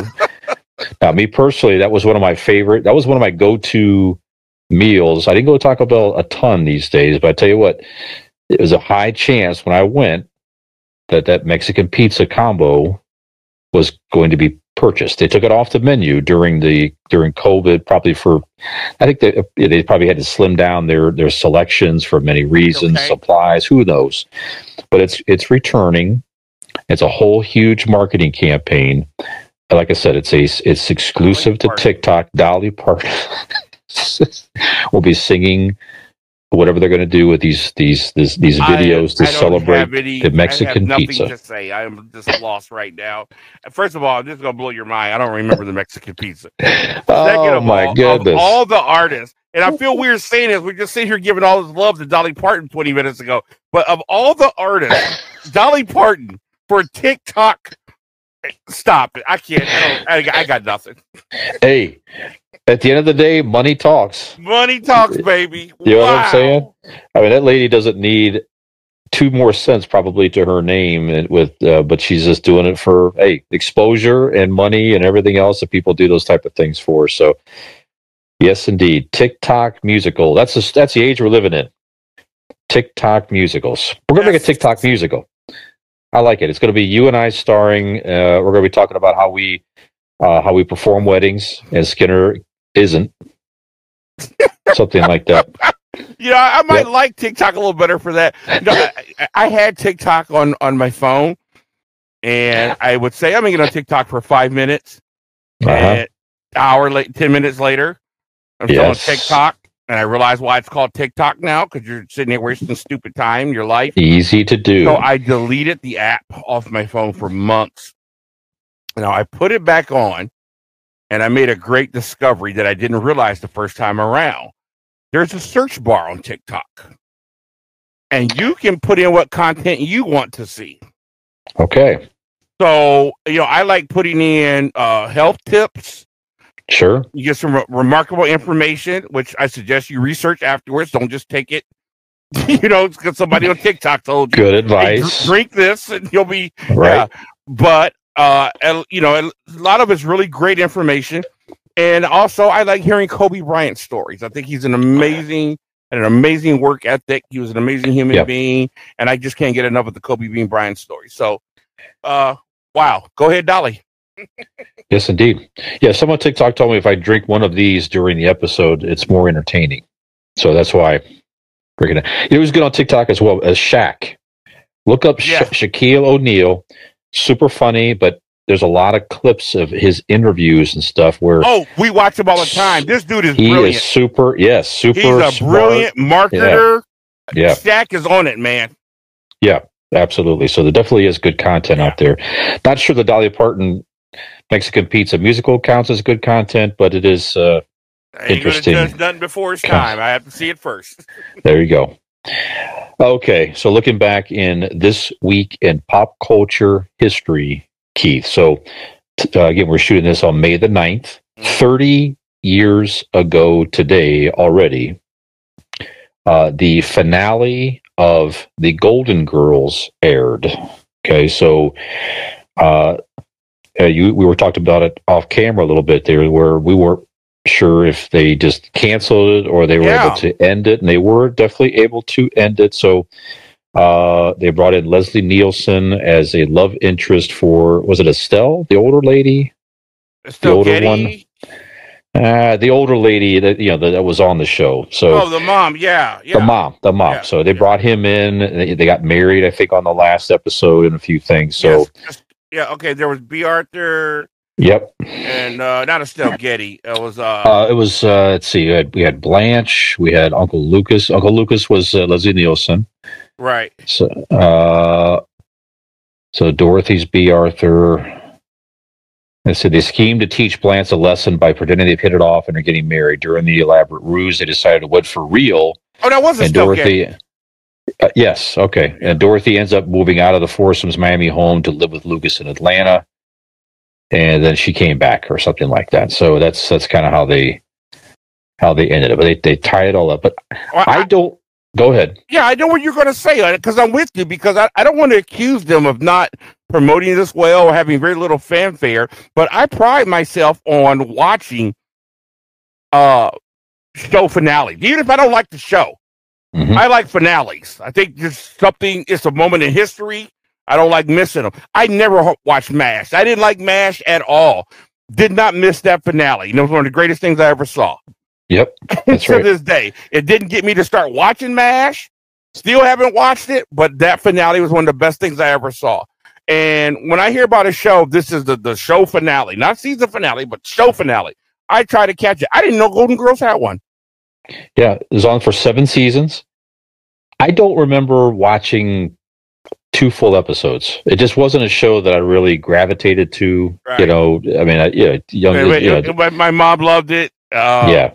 now, me personally, that was one of my favorite. That was one of my go-to meals. I didn't go to Taco Bell a ton these days, but I tell you what, it was a high chance when I went that that Mexican pizza combo was going to be purchased. They took it off the menu during the during COVID, probably for I think they they probably had to slim down their their selections for many reasons, Okay. supplies, who knows. But it's it's returning. It's a whole huge marketing campaign. Like I said, it's a it's exclusive to Parton. TikTok. Dolly Parton will be singing whatever they're going to do with these these these, these videos I, to I celebrate any- the Mexican I have nothing pizza. to say. I am just lost right now. First of all, I'm just gonna blow your mind. I don't remember the Mexican pizza. Second Oh of my all, goodness! Of all the artists, and I feel weird saying this, we just sit here giving all this love to Dolly Parton 20 minutes ago. But of all the artists, Dolly Parton for TikTok, eh, stop it. I can't. I, I got nothing. hey, at the end of the day, money talks. Money talks, baby. You know what I'm saying? I mean, that lady doesn't need two more cents probably to her name, with uh, but she's just doing it for hey exposure and money and everything else that people do those type of things for. So, yes, indeed, TikTok musical. That's the that's the age we're living in. TikTok musicals. We're gonna make a TikTok musical. I like it. It's going to be you and I starring. Uh, we're going to be talking about how we uh, how we perform weddings, and Skinner isn't. Something like that. You know, I, might Yep. like TikTok a little better for that. You know, I, I- had TikTok on on my phone, and I would say I'm gonna get on TikTok for five minutes. Uh-huh. And hour late, ten minutes later, I'm still Yes. on TikTok, and I realize why it's called TikTok now because you're sitting there wasting stupid time your life. Easy to do. So I deleted the app off my phone for months. Now I put it back on, and I made a great discovery that I didn't realize the first time around. There's a search bar on TikTok, and you can put in what content you want to see. okay. So you know, I like putting in uh, health tips. Sure. You get some re- remarkable information, which I suggest you research afterwards. Don't just take it. you know, because somebody on TikTok told you Good hey, advice. drink this and you'll be right. yeah. But uh, and, you know, a lot of it's really great information, and also I like hearing Kobe Bryant stories. I think he's an amazing, an amazing work ethic. He was an amazing human Yep. being, and I just can't get enough of the Kobe Bean Bryant story. So, uh, Wow. Go ahead, Dolly. Yes, indeed. Yeah, someone on TikTok told me if I drink one of these during the episode, it's more entertaining. So that's why. Freaking it It was good on TikTok as well as Shaq. Look up Sha- Yeah. Shaquille O'Neal. Super funny, but there's a lot of clips of his interviews and stuff where Oh, we watch him all the time. This dude is he brilliant. is super. Yes, super. He's a smart. brilliant marketer. Yeah. Shaq is on it, man. Yeah absolutely. So there definitely is good content out there. Not sure the Dolly Parton Mexican pizza musical counts as good content, but it is. Uh, I ain't Interesting. nothing before it's time. I have to see it first. there you go. Okay, so looking back in this week in pop culture history, Keith. So uh, again, we're shooting this on May the 9th. 30 years ago today already, uh, the finale of the Golden Girls aired. Okay, so uh, uh, you we were talking about it off camera a little bit there, where we weren't sure if they just canceled it or they were Yeah. able to end it, and they were definitely able to end it. So. Uh, they brought in Leslie Nielsen as a love interest for was it Estelle, the older lady? the older Getty. one? Uh, the older lady that you know that, that was on the show. So Oh, the mom. Yeah, yeah. the mom, the mom. Yeah, So they yeah. brought him in. They, they got married, I think, on the last episode and a few things. So Yes, yeah. Okay, there was Bea Arthur yep. and uh, not Estelle Getty. It was uh, Uh, it was uh, let's see, we had, we had Blanche, we had Uncle Lucas. Uncle Lucas was uh, Leslie Nielsen. right. So uh, so Dorothy's Bea Arthur. They said they schemed to teach Blanche a lesson by pretending they've hit it off and are getting married. During the elaborate ruse, they decided to wed for real Oh, that was and Estelle Getty. Dorothy. Uh, yes, okay. And Dorothy ends up moving out of the foursomes Miami home to live with Lucas in Atlanta, and then she came back or something like that. So that's that's kind of how they how they ended it. But they they tie it all up. But Well, I I- don't. Go ahead. yeah, I know what you're going to say because I'm with you because I, I don't want to accuse them of not promoting this well or having very little fanfare, but I pride myself on watching uh show finales, even if I don't like the show. Mhm. I like finales. I think just something. It's a moment in history. I don't like missing them. I never ho- watched Mash. I didn't like Mash at all. Did not miss that finale. It was one of the greatest things I ever saw. Yep, that's to right. this day, it didn't get me to start watching Mash. Still haven't watched it, but that finale was one of the best things I ever saw. And when I hear about a show, this is the, the show finale, not season finale, but show finale. I try to catch it. I didn't know Golden Girls had one. Yeah, it was on for seven seasons. I don't remember watching two full episodes. It just wasn't a show that I really gravitated to. You know, I mean, I, yeah, young. But- You know, but- but my mom loved it. Uh, yeah,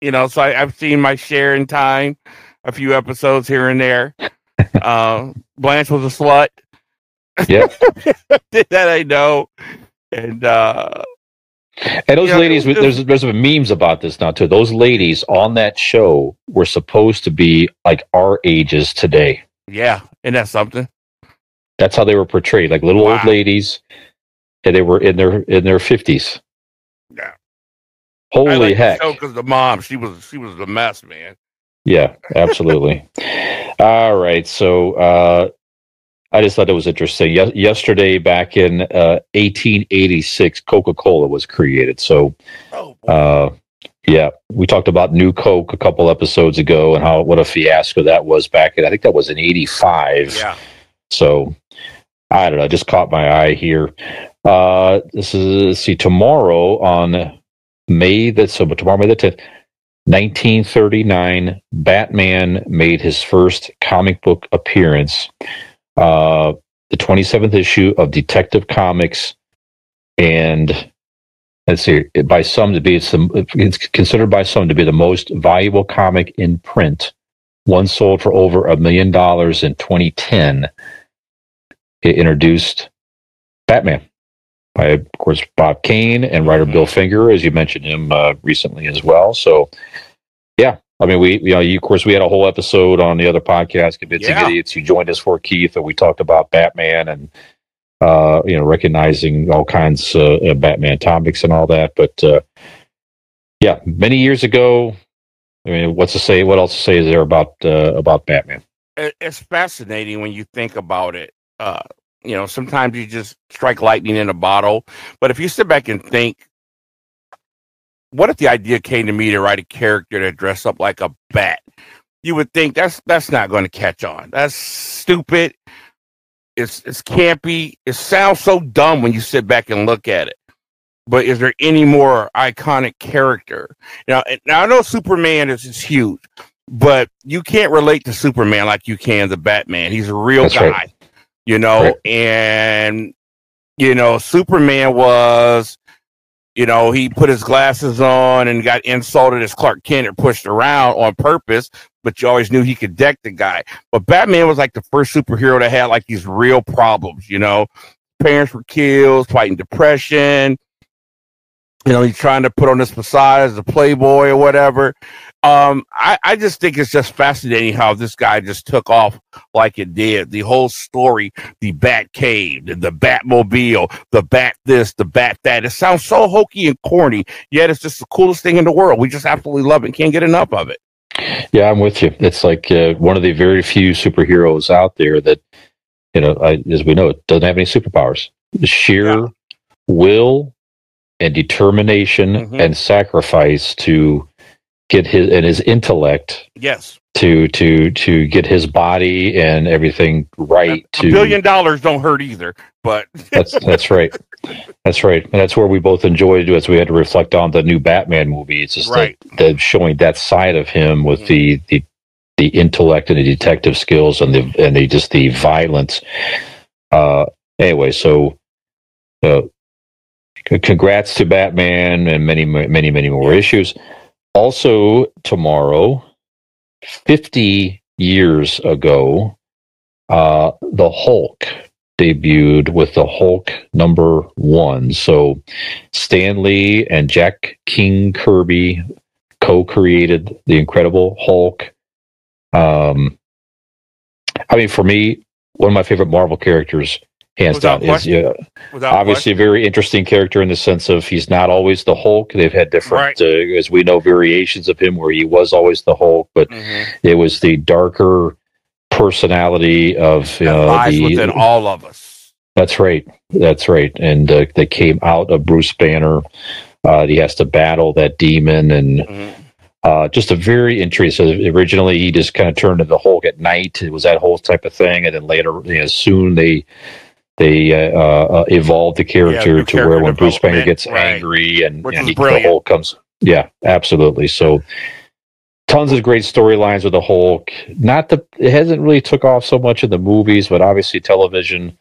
you know, so I, I've seen my share in time, a few episodes here and there. uh, Blanche was a slut. Yep. that I know. And uh, And those Yeah, ladies, there's there's memes about this now too. Those ladies on that show were supposed to be like our ages today. yeah, and that's something. That's how they were portrayed, like little old ladies, and they were in their in their fifties. Yeah. Holy heck! Because the mom, she was she was a mess, man. Yeah, absolutely. All right, so uh, I just thought it was interesting. Ye- yesterday, back in uh, 1886, Coca Cola was created. So Oh. Uh, yeah, we talked about New Coke a couple episodes ago and how what a fiasco that was back in. I think that was in '85. yeah. So I don't know. Just caught my eye here. Uh, this is see tomorrow on May the so tomorrow May the tenth. 1939, Batman made his first comic book appearance. Uh, the 27th issue of Detective Comics, and let's see, by some to be the, it's considered by some to be the most valuable comic in print. One sold for over a million dollars in 2010. It introduced Batman by, of course, Bob Kane and writer Bill Finger, as you mentioned him uh, recently as well. So, yeah, I mean, we, you know, you, of course, we had a whole episode on the other podcast, Convincing Yeah. Idiots. You joined us for Keith, and we talked about Batman and uh, you know, recognizing all kinds uh, of Batman topics and all that. But uh, yeah, many years ago, I mean, what's to say? What else to say is there about uh, about Batman? It's fascinating when you think about it. Uh, You know, sometimes you just strike lightning in a bottle. But if you sit back and think, what if the idea came to me to write a character that dressed up like a bat? You would think that's that's not going to catch on. That's stupid. It's it's campy. It sounds so dumb when you sit back and look at it. But is there any more iconic character? Now, now I know Superman is, is huge, but you can't relate to Superman like you can the Batman. He's a real That's guy, right. You know, Right. and you know, Superman was, you know, he put his glasses on and got insulted as Clark Kent and pushed around on purpose, but you always knew he could deck the guy. But Batman was like the first superhero that had like these real problems, you know. Parents were killed, fighting depression. You know, he's trying to put on this facade as a playboy or whatever. Um, I, I just think it's just fascinating how this guy just took off like it did. The whole story, the Bat Cave, the, the Batmobile, the Bat this, the Bat that. It sounds so hokey and corny, yet it's just the coolest thing in the world. We just absolutely love it and can't get enough of it. Yeah, I'm with you. It's like uh, one of the very few superheroes out there that, you know, I, as we know, it doesn't have any superpowers. The sheer Yeah. will and determination Mhm. and sacrifice to get his and his intellect Yes. to to to get his body and everything right. A to billion dollars don't hurt either, but That's that's right. That's right, and that's where we both enjoyed it as we had to reflect on the new Batman movie. It's just Right. the, that showing that side of him with the the the intellect and the detective skills and the and the just the violence. Uh, anyway, so uh, congrats to Batman and many many many more issues. Also tomorrow, fifty years ago, uh, the Hulk debuted with the Hulk number one. So Stan Lee and Jack King Kirby co-created the Incredible Hulk. Um, I mean, for me, one of my favorite Marvel characters, hands Without down, is yeah, without obviously a very interesting character in the sense of he's not always the Hulk. They've had different, uh, as we know, variations of him where he was always the Hulk, but. Mhm. it was the darker personality of uh, lies the within all of us. that's right. That's right. And uh, they came out of Bruce Banner. Uh, he has to battle that demon, and Mhm. uh, just a very interesting. So originally, he just kind of turned into the Hulk at night. It was that whole type of thing, and then later, you know, soon they they uh, uh, evolved the character new to where when Bruce Banner gets right. angry and, and he, the. Hulk comes. Yeah, absolutely. So. Tons of great storylines with the Hulk. Not the it hasn't really took off so much in the movies, but obviously television.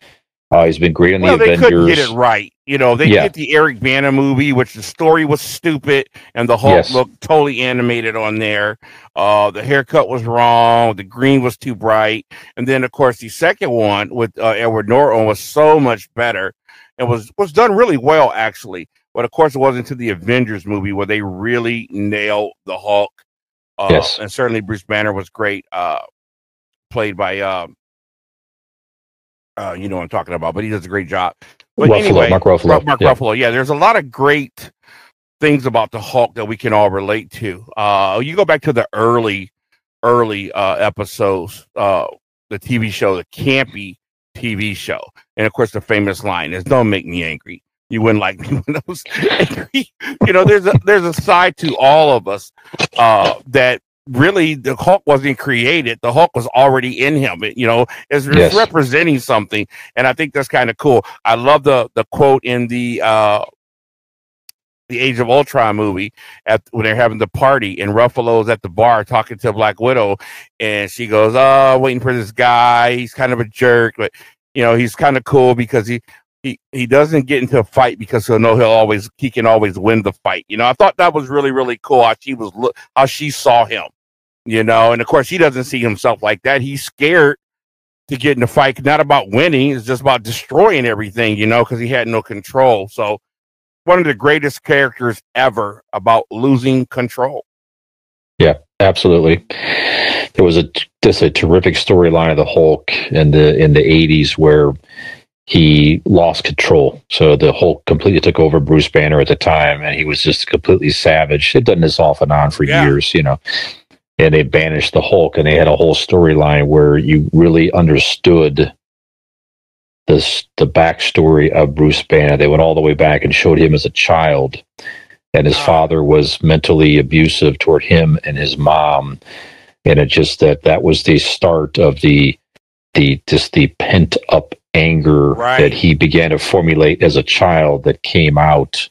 Uh, he's been great in Well, the they couldn't Avengers. get it right. You know, they Yeah. did the Eric Bana movie, which the story was stupid, and the Hulk Yes. looked totally animated on there. Uh, the haircut was wrong. The green was too bright, and then of course the second one with uh, Edward Norton was so much better. It was was done really well actually, but of course it wasn't to the Avengers movie where they really nailed the Hulk. Uh, Yes. and certainly Bruce Banner was great, uh, played by. Um, uh, you know what I'm talking about, but he does a great job. But Ruffalo, anyway, Mark Ruffalo. Mark yeah. Ruffalo. Yeah, there's a lot of great things about the Hulk that we can all relate to. Uh, you go back to the early, early uh, episodes, uh, the TV show, the campy TV show, and of course the famous line is "Don't make me angry." You wouldn't like me when I was angry. You know, there's a there's a side to all of us uh, that really the Hulk wasn't created. The Hulk was already in him. It, you know, it's, Yes. representing something, and I think that's kind of cool. I love the the quote in the uh, the Age of Ultron movie at when they're having the party, and Ruffalo's at the bar talking to Black Widow, and she goes, "Oh, waiting for this guy. He's kind of a jerk, but you know, he's kind of cool because he." He, he doesn't get into a fight because he'll know he'll always he can always win the fight. You know, I thought that was really really cool how she was look how she saw him. You know, and of course he doesn't see himself like that. He's scared to get in the fight. Not about winning, it's just about destroying everything. You know, because he had no control. So one of the greatest characters ever about losing control. Yeah, absolutely. There was a just a terrific storyline of the Hulk in the in the eighties where he lost control. So the Hulk completely took over Bruce Banner at the time and he was just completely savage. They'd done this off and on for Yeah. years, you know. And they banished the Hulk and they had a whole storyline where you really understood this the backstory of Bruce Banner. They went all the way back and showed him as a child, and his father was mentally abusive toward him and his mom, and it just that that was the start of the the just the pent up anger Right. that he began to formulate as a child that came out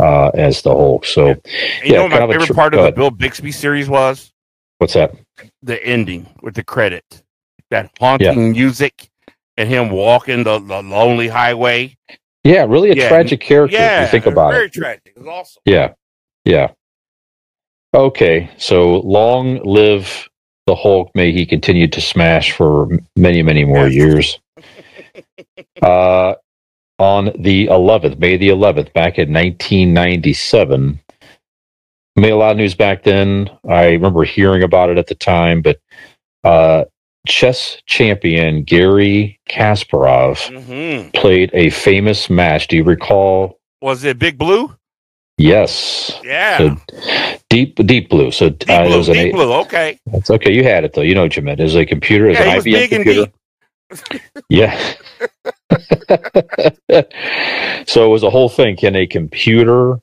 uh, as the Hulk. So And you Yeah, know what my kind of a favorite tr- part of the. Bill Bixby series was what's that? the ending with the credit, that haunting music, and him walking the, the lonely highway. Yeah, really a Yeah, tragic character. Yeah, if you think about very it. tragic. It awesome. Yeah. Yeah. Okay. So long live the Hulk. May he continue to smash for many, many more years. Uh, on the 11th, May the 11th, back in 1997, made a lot of news back then. I remember hearing about it at the time, but uh, chess champion Garry Kasparov hmm played a famous match. Do you recall? Was it Big Blue? Yes. Yeah, So deep, deep blue. So Deep uh, it Blue. was an Deep A- Blue. Okay. That's okay. You had it though. You know what you meant. It was a computer. It was Yeah, he an was IBM computer. deep. Yeah. so it was a whole thing. Can a computer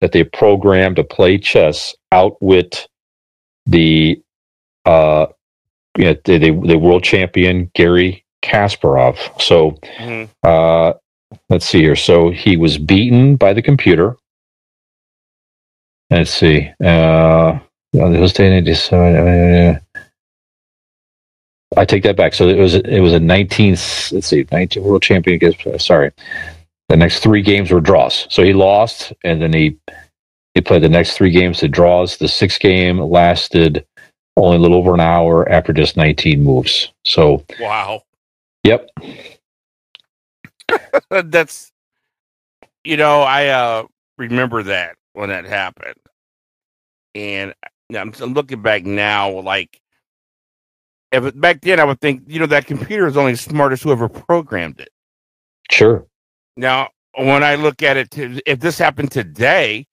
that they programmed to play chess outwit the uh you know, the, the the world champion Garry Kasparov? So Mhm. uh let's see here. So he was beaten by the computer. Let's see. Uh was uh, I take that back. So it was it was a 19 let's see 19 world champion against sorry. The next 3 games were draws. So he lost and then he he played the next 3 games to draws. The sixth game lasted only a little over an hour after just 19 moves. So Wow. yep. That's you know, I uh remember that when that happened. And I'm I'm looking back now, like if it, back then I would think, you know, that computer is only as smart as whoever programmed it. Sure. Now, when I look at it, if this happened today,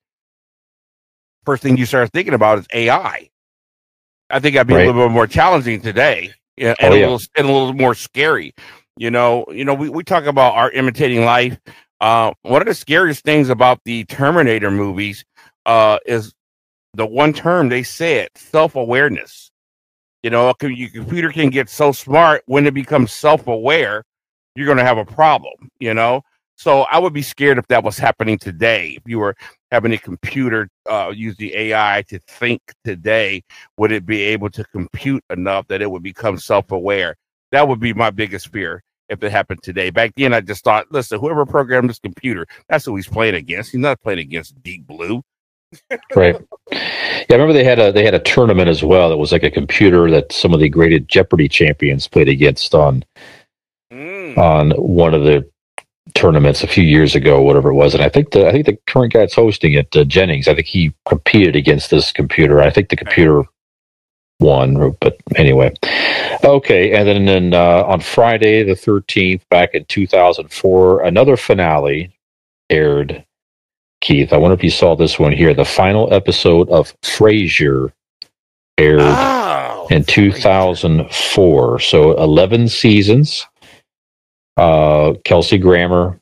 first thing you start thinking about is AI. I think that'd be Right. a little bit more challenging today, yeah, and Oh, a yeah. little and a little more scary. You know, you know, we, we talk about art imitating life. Uh, one of the scariest things about the Terminator movies uh, is the one term they said: self awareness. You know, a your computer can get so smart when it becomes self aware, you're going to have a problem. You know, so I would be scared if that was happening today. If you were having a computer uh, use the AI to think today, would it be able to compute enough that it would become self-aware? That would be my biggest fear if it happened today. Back then, I just thought, listen, whoever programmed this computer, that's who he's playing against. He's not playing against Deep Blue. Right. Yeah, I remember they had a they had a tournament as well. That was like a computer that some of the graded Jeopardy champions played against on Mm. on one of the tournaments a few years ago, whatever it was. And I think the I think the current guy that's hosting it, uh, Jennings, I think he competed against this computer. I think the computer won, but anyway. Okay, and then, then uh, on Friday the thirteenth, back in two thousand four, another finale aired. Keith, I wonder if you saw this one here. The final episode of Frasier aired Oh, in 2004. So 11 seasons. Uh, Kelsey Grammer.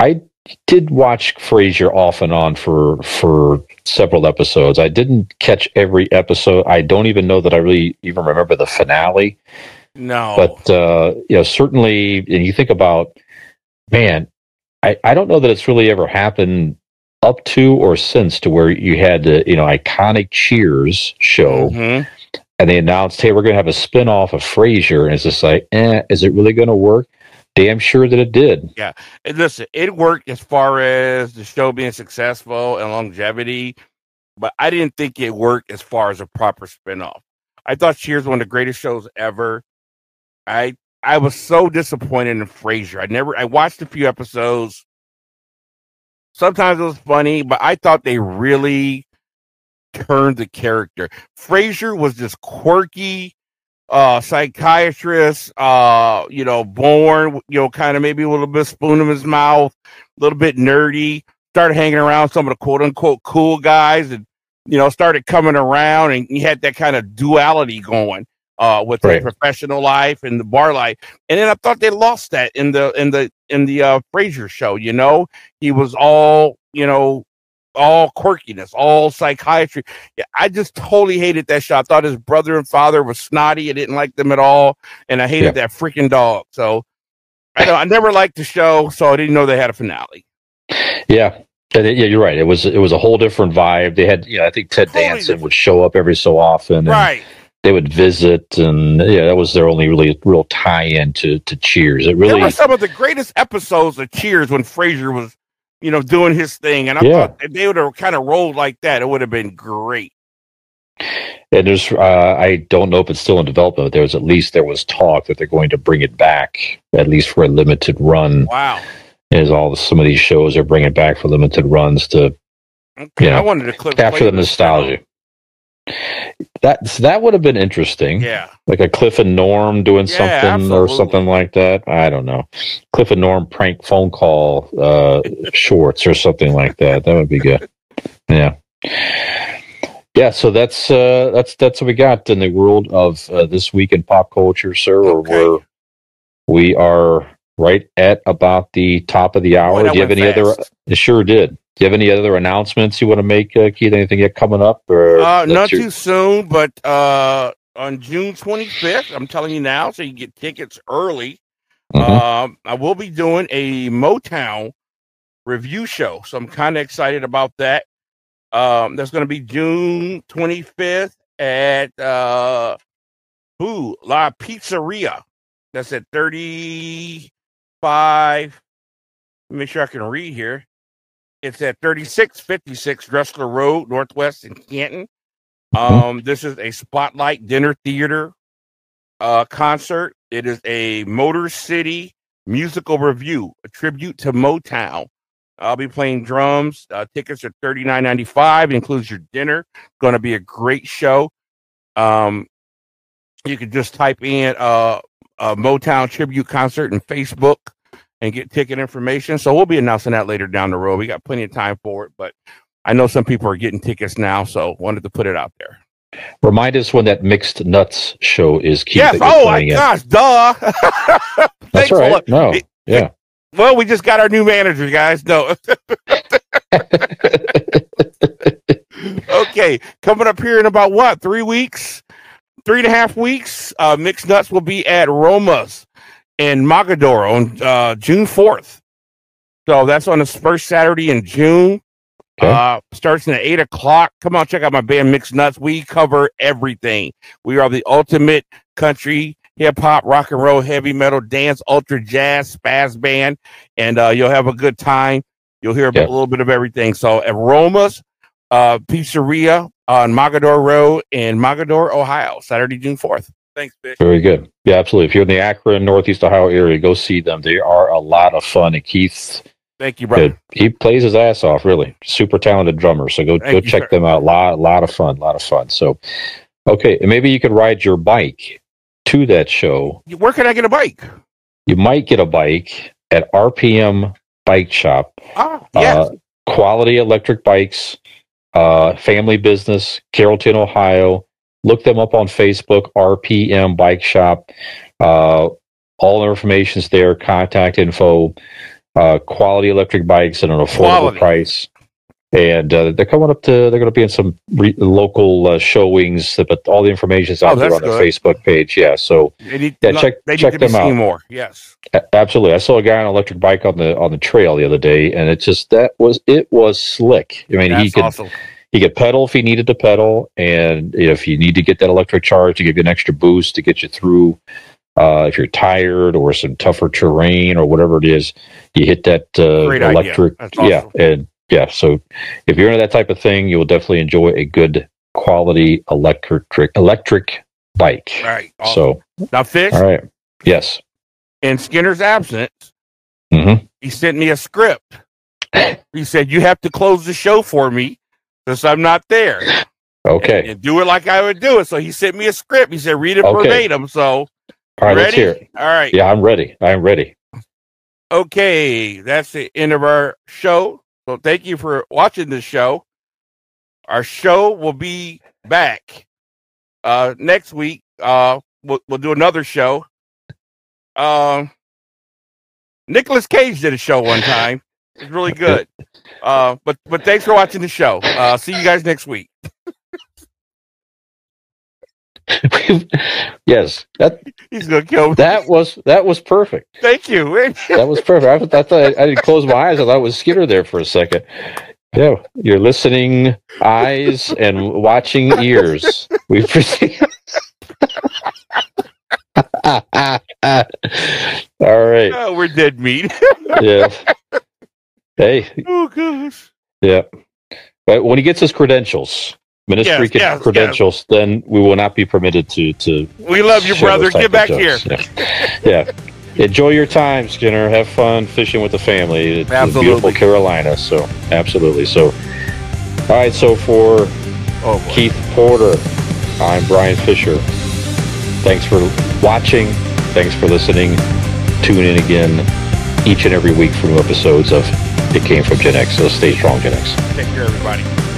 I did watch Frasier off and on for for several episodes. I didn't catch every episode. I don't even know that I really even remember the finale. no, But uh, you know, certainly, and you think about, man, I I don't know that it's really ever happened up to or since to where you had the you know iconic Cheers show Mhm. and they announced, "Hey, we're going to have a spin-off of Frasier," and it's just like, eh, is it really going to work? Damn sure that it did. And listen, it worked as far as the show being successful and longevity, but I didn't think it worked as far as a proper spinoff. I thought Cheers was one of the greatest shows ever. I I was so disappointed in Frasier. I never I watched a few episodes. Sometimes it was funny, but I thought they really turned the character. Frasier was this quirky uh psychiatrist, uh, you know, born, you know, kind of maybe a little bit spoon in his mouth, a little bit nerdy, started hanging around some of the quote unquote cool guys and you know, started coming around and he had that kind of duality going. uh, with Right. the professional life and the bar life. And then I thought they lost that in the in the in the uh, Frasier show. You know, he was all you know, all quirkiness, all psychiatry. Yeah, I just totally hated that show. I thought his brother and father was snotty. I didn't like them at all, and I hated that freaking dog. So I. I never liked the show, so I didn't know they had a finale. Yeah. And it- yeah, you're right. It was it was a whole different vibe. They had, you know, I think Ted Totally Danson would show up every so often, and Right. they would visit, and yeah, that was their only really real tie-in to to Cheers. It There really, were some of the greatest episodes of Cheers when Frasier was, you know, doing his thing, and I Yeah. thought if they would have kind of rolled like that, it would have been great. and there's, uh, I don't know if it's still in development. But there was at least there was talk that they're going to bring it back, at least for a limited run. Wow. As all the, some of these shows are bringing back for limited runs to Okay. Yeah. I wanted to clip capture the nostalgia. That that would have been interesting. Yeah. like a Cliff and Norm doing Yeah, something or something like that. I don't know. Cliff and Norm prank phone call uh, shorts or something like that. That would be good. Yeah. Yeah, so that's uh, that's that's what we got in the world of uh, this week in pop culture, sir. Okay. We're we are right at about the top of the hour. Boy, Do you have any other? It sure did. Do you have any other announcements you want to make, uh, Keith? Anything yet coming up? Or Uh, not your- too soon, but uh, on June 25th, I'm telling you now, so you get tickets early. Mhm. Um, I will be doing a Motown review show, so I'm kind of excited about that. Um, that's going to be June 25th at uh, ooh, La Pizzeria. That's at 35. Let me make sure I can read here. It's at 3656 Dressler Road, Northwest in Canton. Um, this is a spotlight dinner theater uh, concert. It is a Motor City musical review, a tribute to Motown. I'll be playing drums. Uh, tickets are thirty nine ninety five. Includes your dinner. Going to be a great show. Um, you can just type in uh, a Motown tribute concert in Facebook and get ticket information. So we'll be announcing that later down the road. We got plenty of time for it, but I know some people are getting tickets now, so wanted to put it out there. Remind us when that mixed nuts show is. Keith, yes. Oh my at. gosh, duh. That's Thanks right. No, It- yeah. Well, we just got our new manager, guys. No. okay, coming up here in about what three weeks, three and a half weeks. Uh, Mixed Nuts will be at Roma's in Mogadore on uh, June fourth. So that's on the first Saturday in June. Okay. Uh, starts at eight o'clock. Come on, check out my band Mixed Nuts. We cover everything. We are the ultimate country, hip hop, rock and roll, heavy metal, dance, ultra jazz, spaz band, and uh, you'll have a good time. You'll hear Yeah. a little bit of everything. So Aromas uh, Pizzeria on Mogadore Road in Mogadore, Ohio, Saturday, June fourth. Thanks, bitch. Very good. Yeah, absolutely. If you're in the Akron, Northeast Ohio area, go see them. They are a lot of fun. And Keith, Thank you, brother. he plays his ass off. Really, super talented drummer. So go Thank go you, check sir. them out. lot lot of fun. lot of fun. So, okay, and maybe you could ride your bike to that show. Where can I get a bike? You might get a bike at RPM Bike Shop. Ah, yes. Uh, quality electric bikes, uh, family business, Carrollton, Ohio. Look them up on Facebook, RPM Bike Shop. Uh, all the information's there, contact info, uh, quality electric bikes at an affordable Quality. price. And uh, they're coming up to, they're going to be in some re- local uh, showings, but all the information's out Oh, there on their good. Facebook page. Yeah. So They need, yeah, check- they check them out. more. Yes. A- Absolutely. I saw a guy on an electric bike on the on the trail the other day, and it just that was it was slick. I mean, he That's could awesome. He could pedal if he needed to pedal, and if you need to get that electric charge to give you an extra boost to get you through, uh, if you're tired or some tougher terrain or whatever it is, you hit that uh, electric. Yeah, and yeah. So if you're into that type of thing, you'll definitely enjoy a good quality electric electric bike. Right. Awesome. So now, Fish, all right, yes. in Skinner's absence, hmm he sent me a script. He said, You have to close the show for me since I'm not there. Okay. And, and do it like I would do it. So he sent me a script. He said, Read it Okay. verbatim. So, All right. Let's ready? hear it. All right. Yeah, I'm ready. I'm ready. Okay. That's the end of our show. So, thank you for watching this show. Our show will be back uh, next week uh, we'll, we'll do another show. Um, Nicolas Cage did a show one time. It's really good. Uh, but but thanks for watching the show. Uh, see you guys next week. yes, that He's gonna kill me. that was that was perfect. Thank you. That was perfect. I, I thought I, didn't close my eyes. I thought it was Skinner there for a second. Yeah, your listening eyes and watching ears. We appreciate. All right. Oh, we're dead meat. Yeah. Hey, oh gosh. Yeah. But when he gets his credentials, ministry Yes, yes, credentials, then we will not be permitted to to. We love you, share brother. Get of back here. Yeah. yeah. Enjoy your time, Skinner. Have fun fishing with the family. It's Absolutely. beautiful Carolina. So absolutely. So, all right. So for Oh. Keith Porter, I'm Brian Fisher. Thanks for watching. Thanks for listening. Tune in again each and every week for new episodes of It Came from Gen X. So stay strong, Gen X. take care, everybody.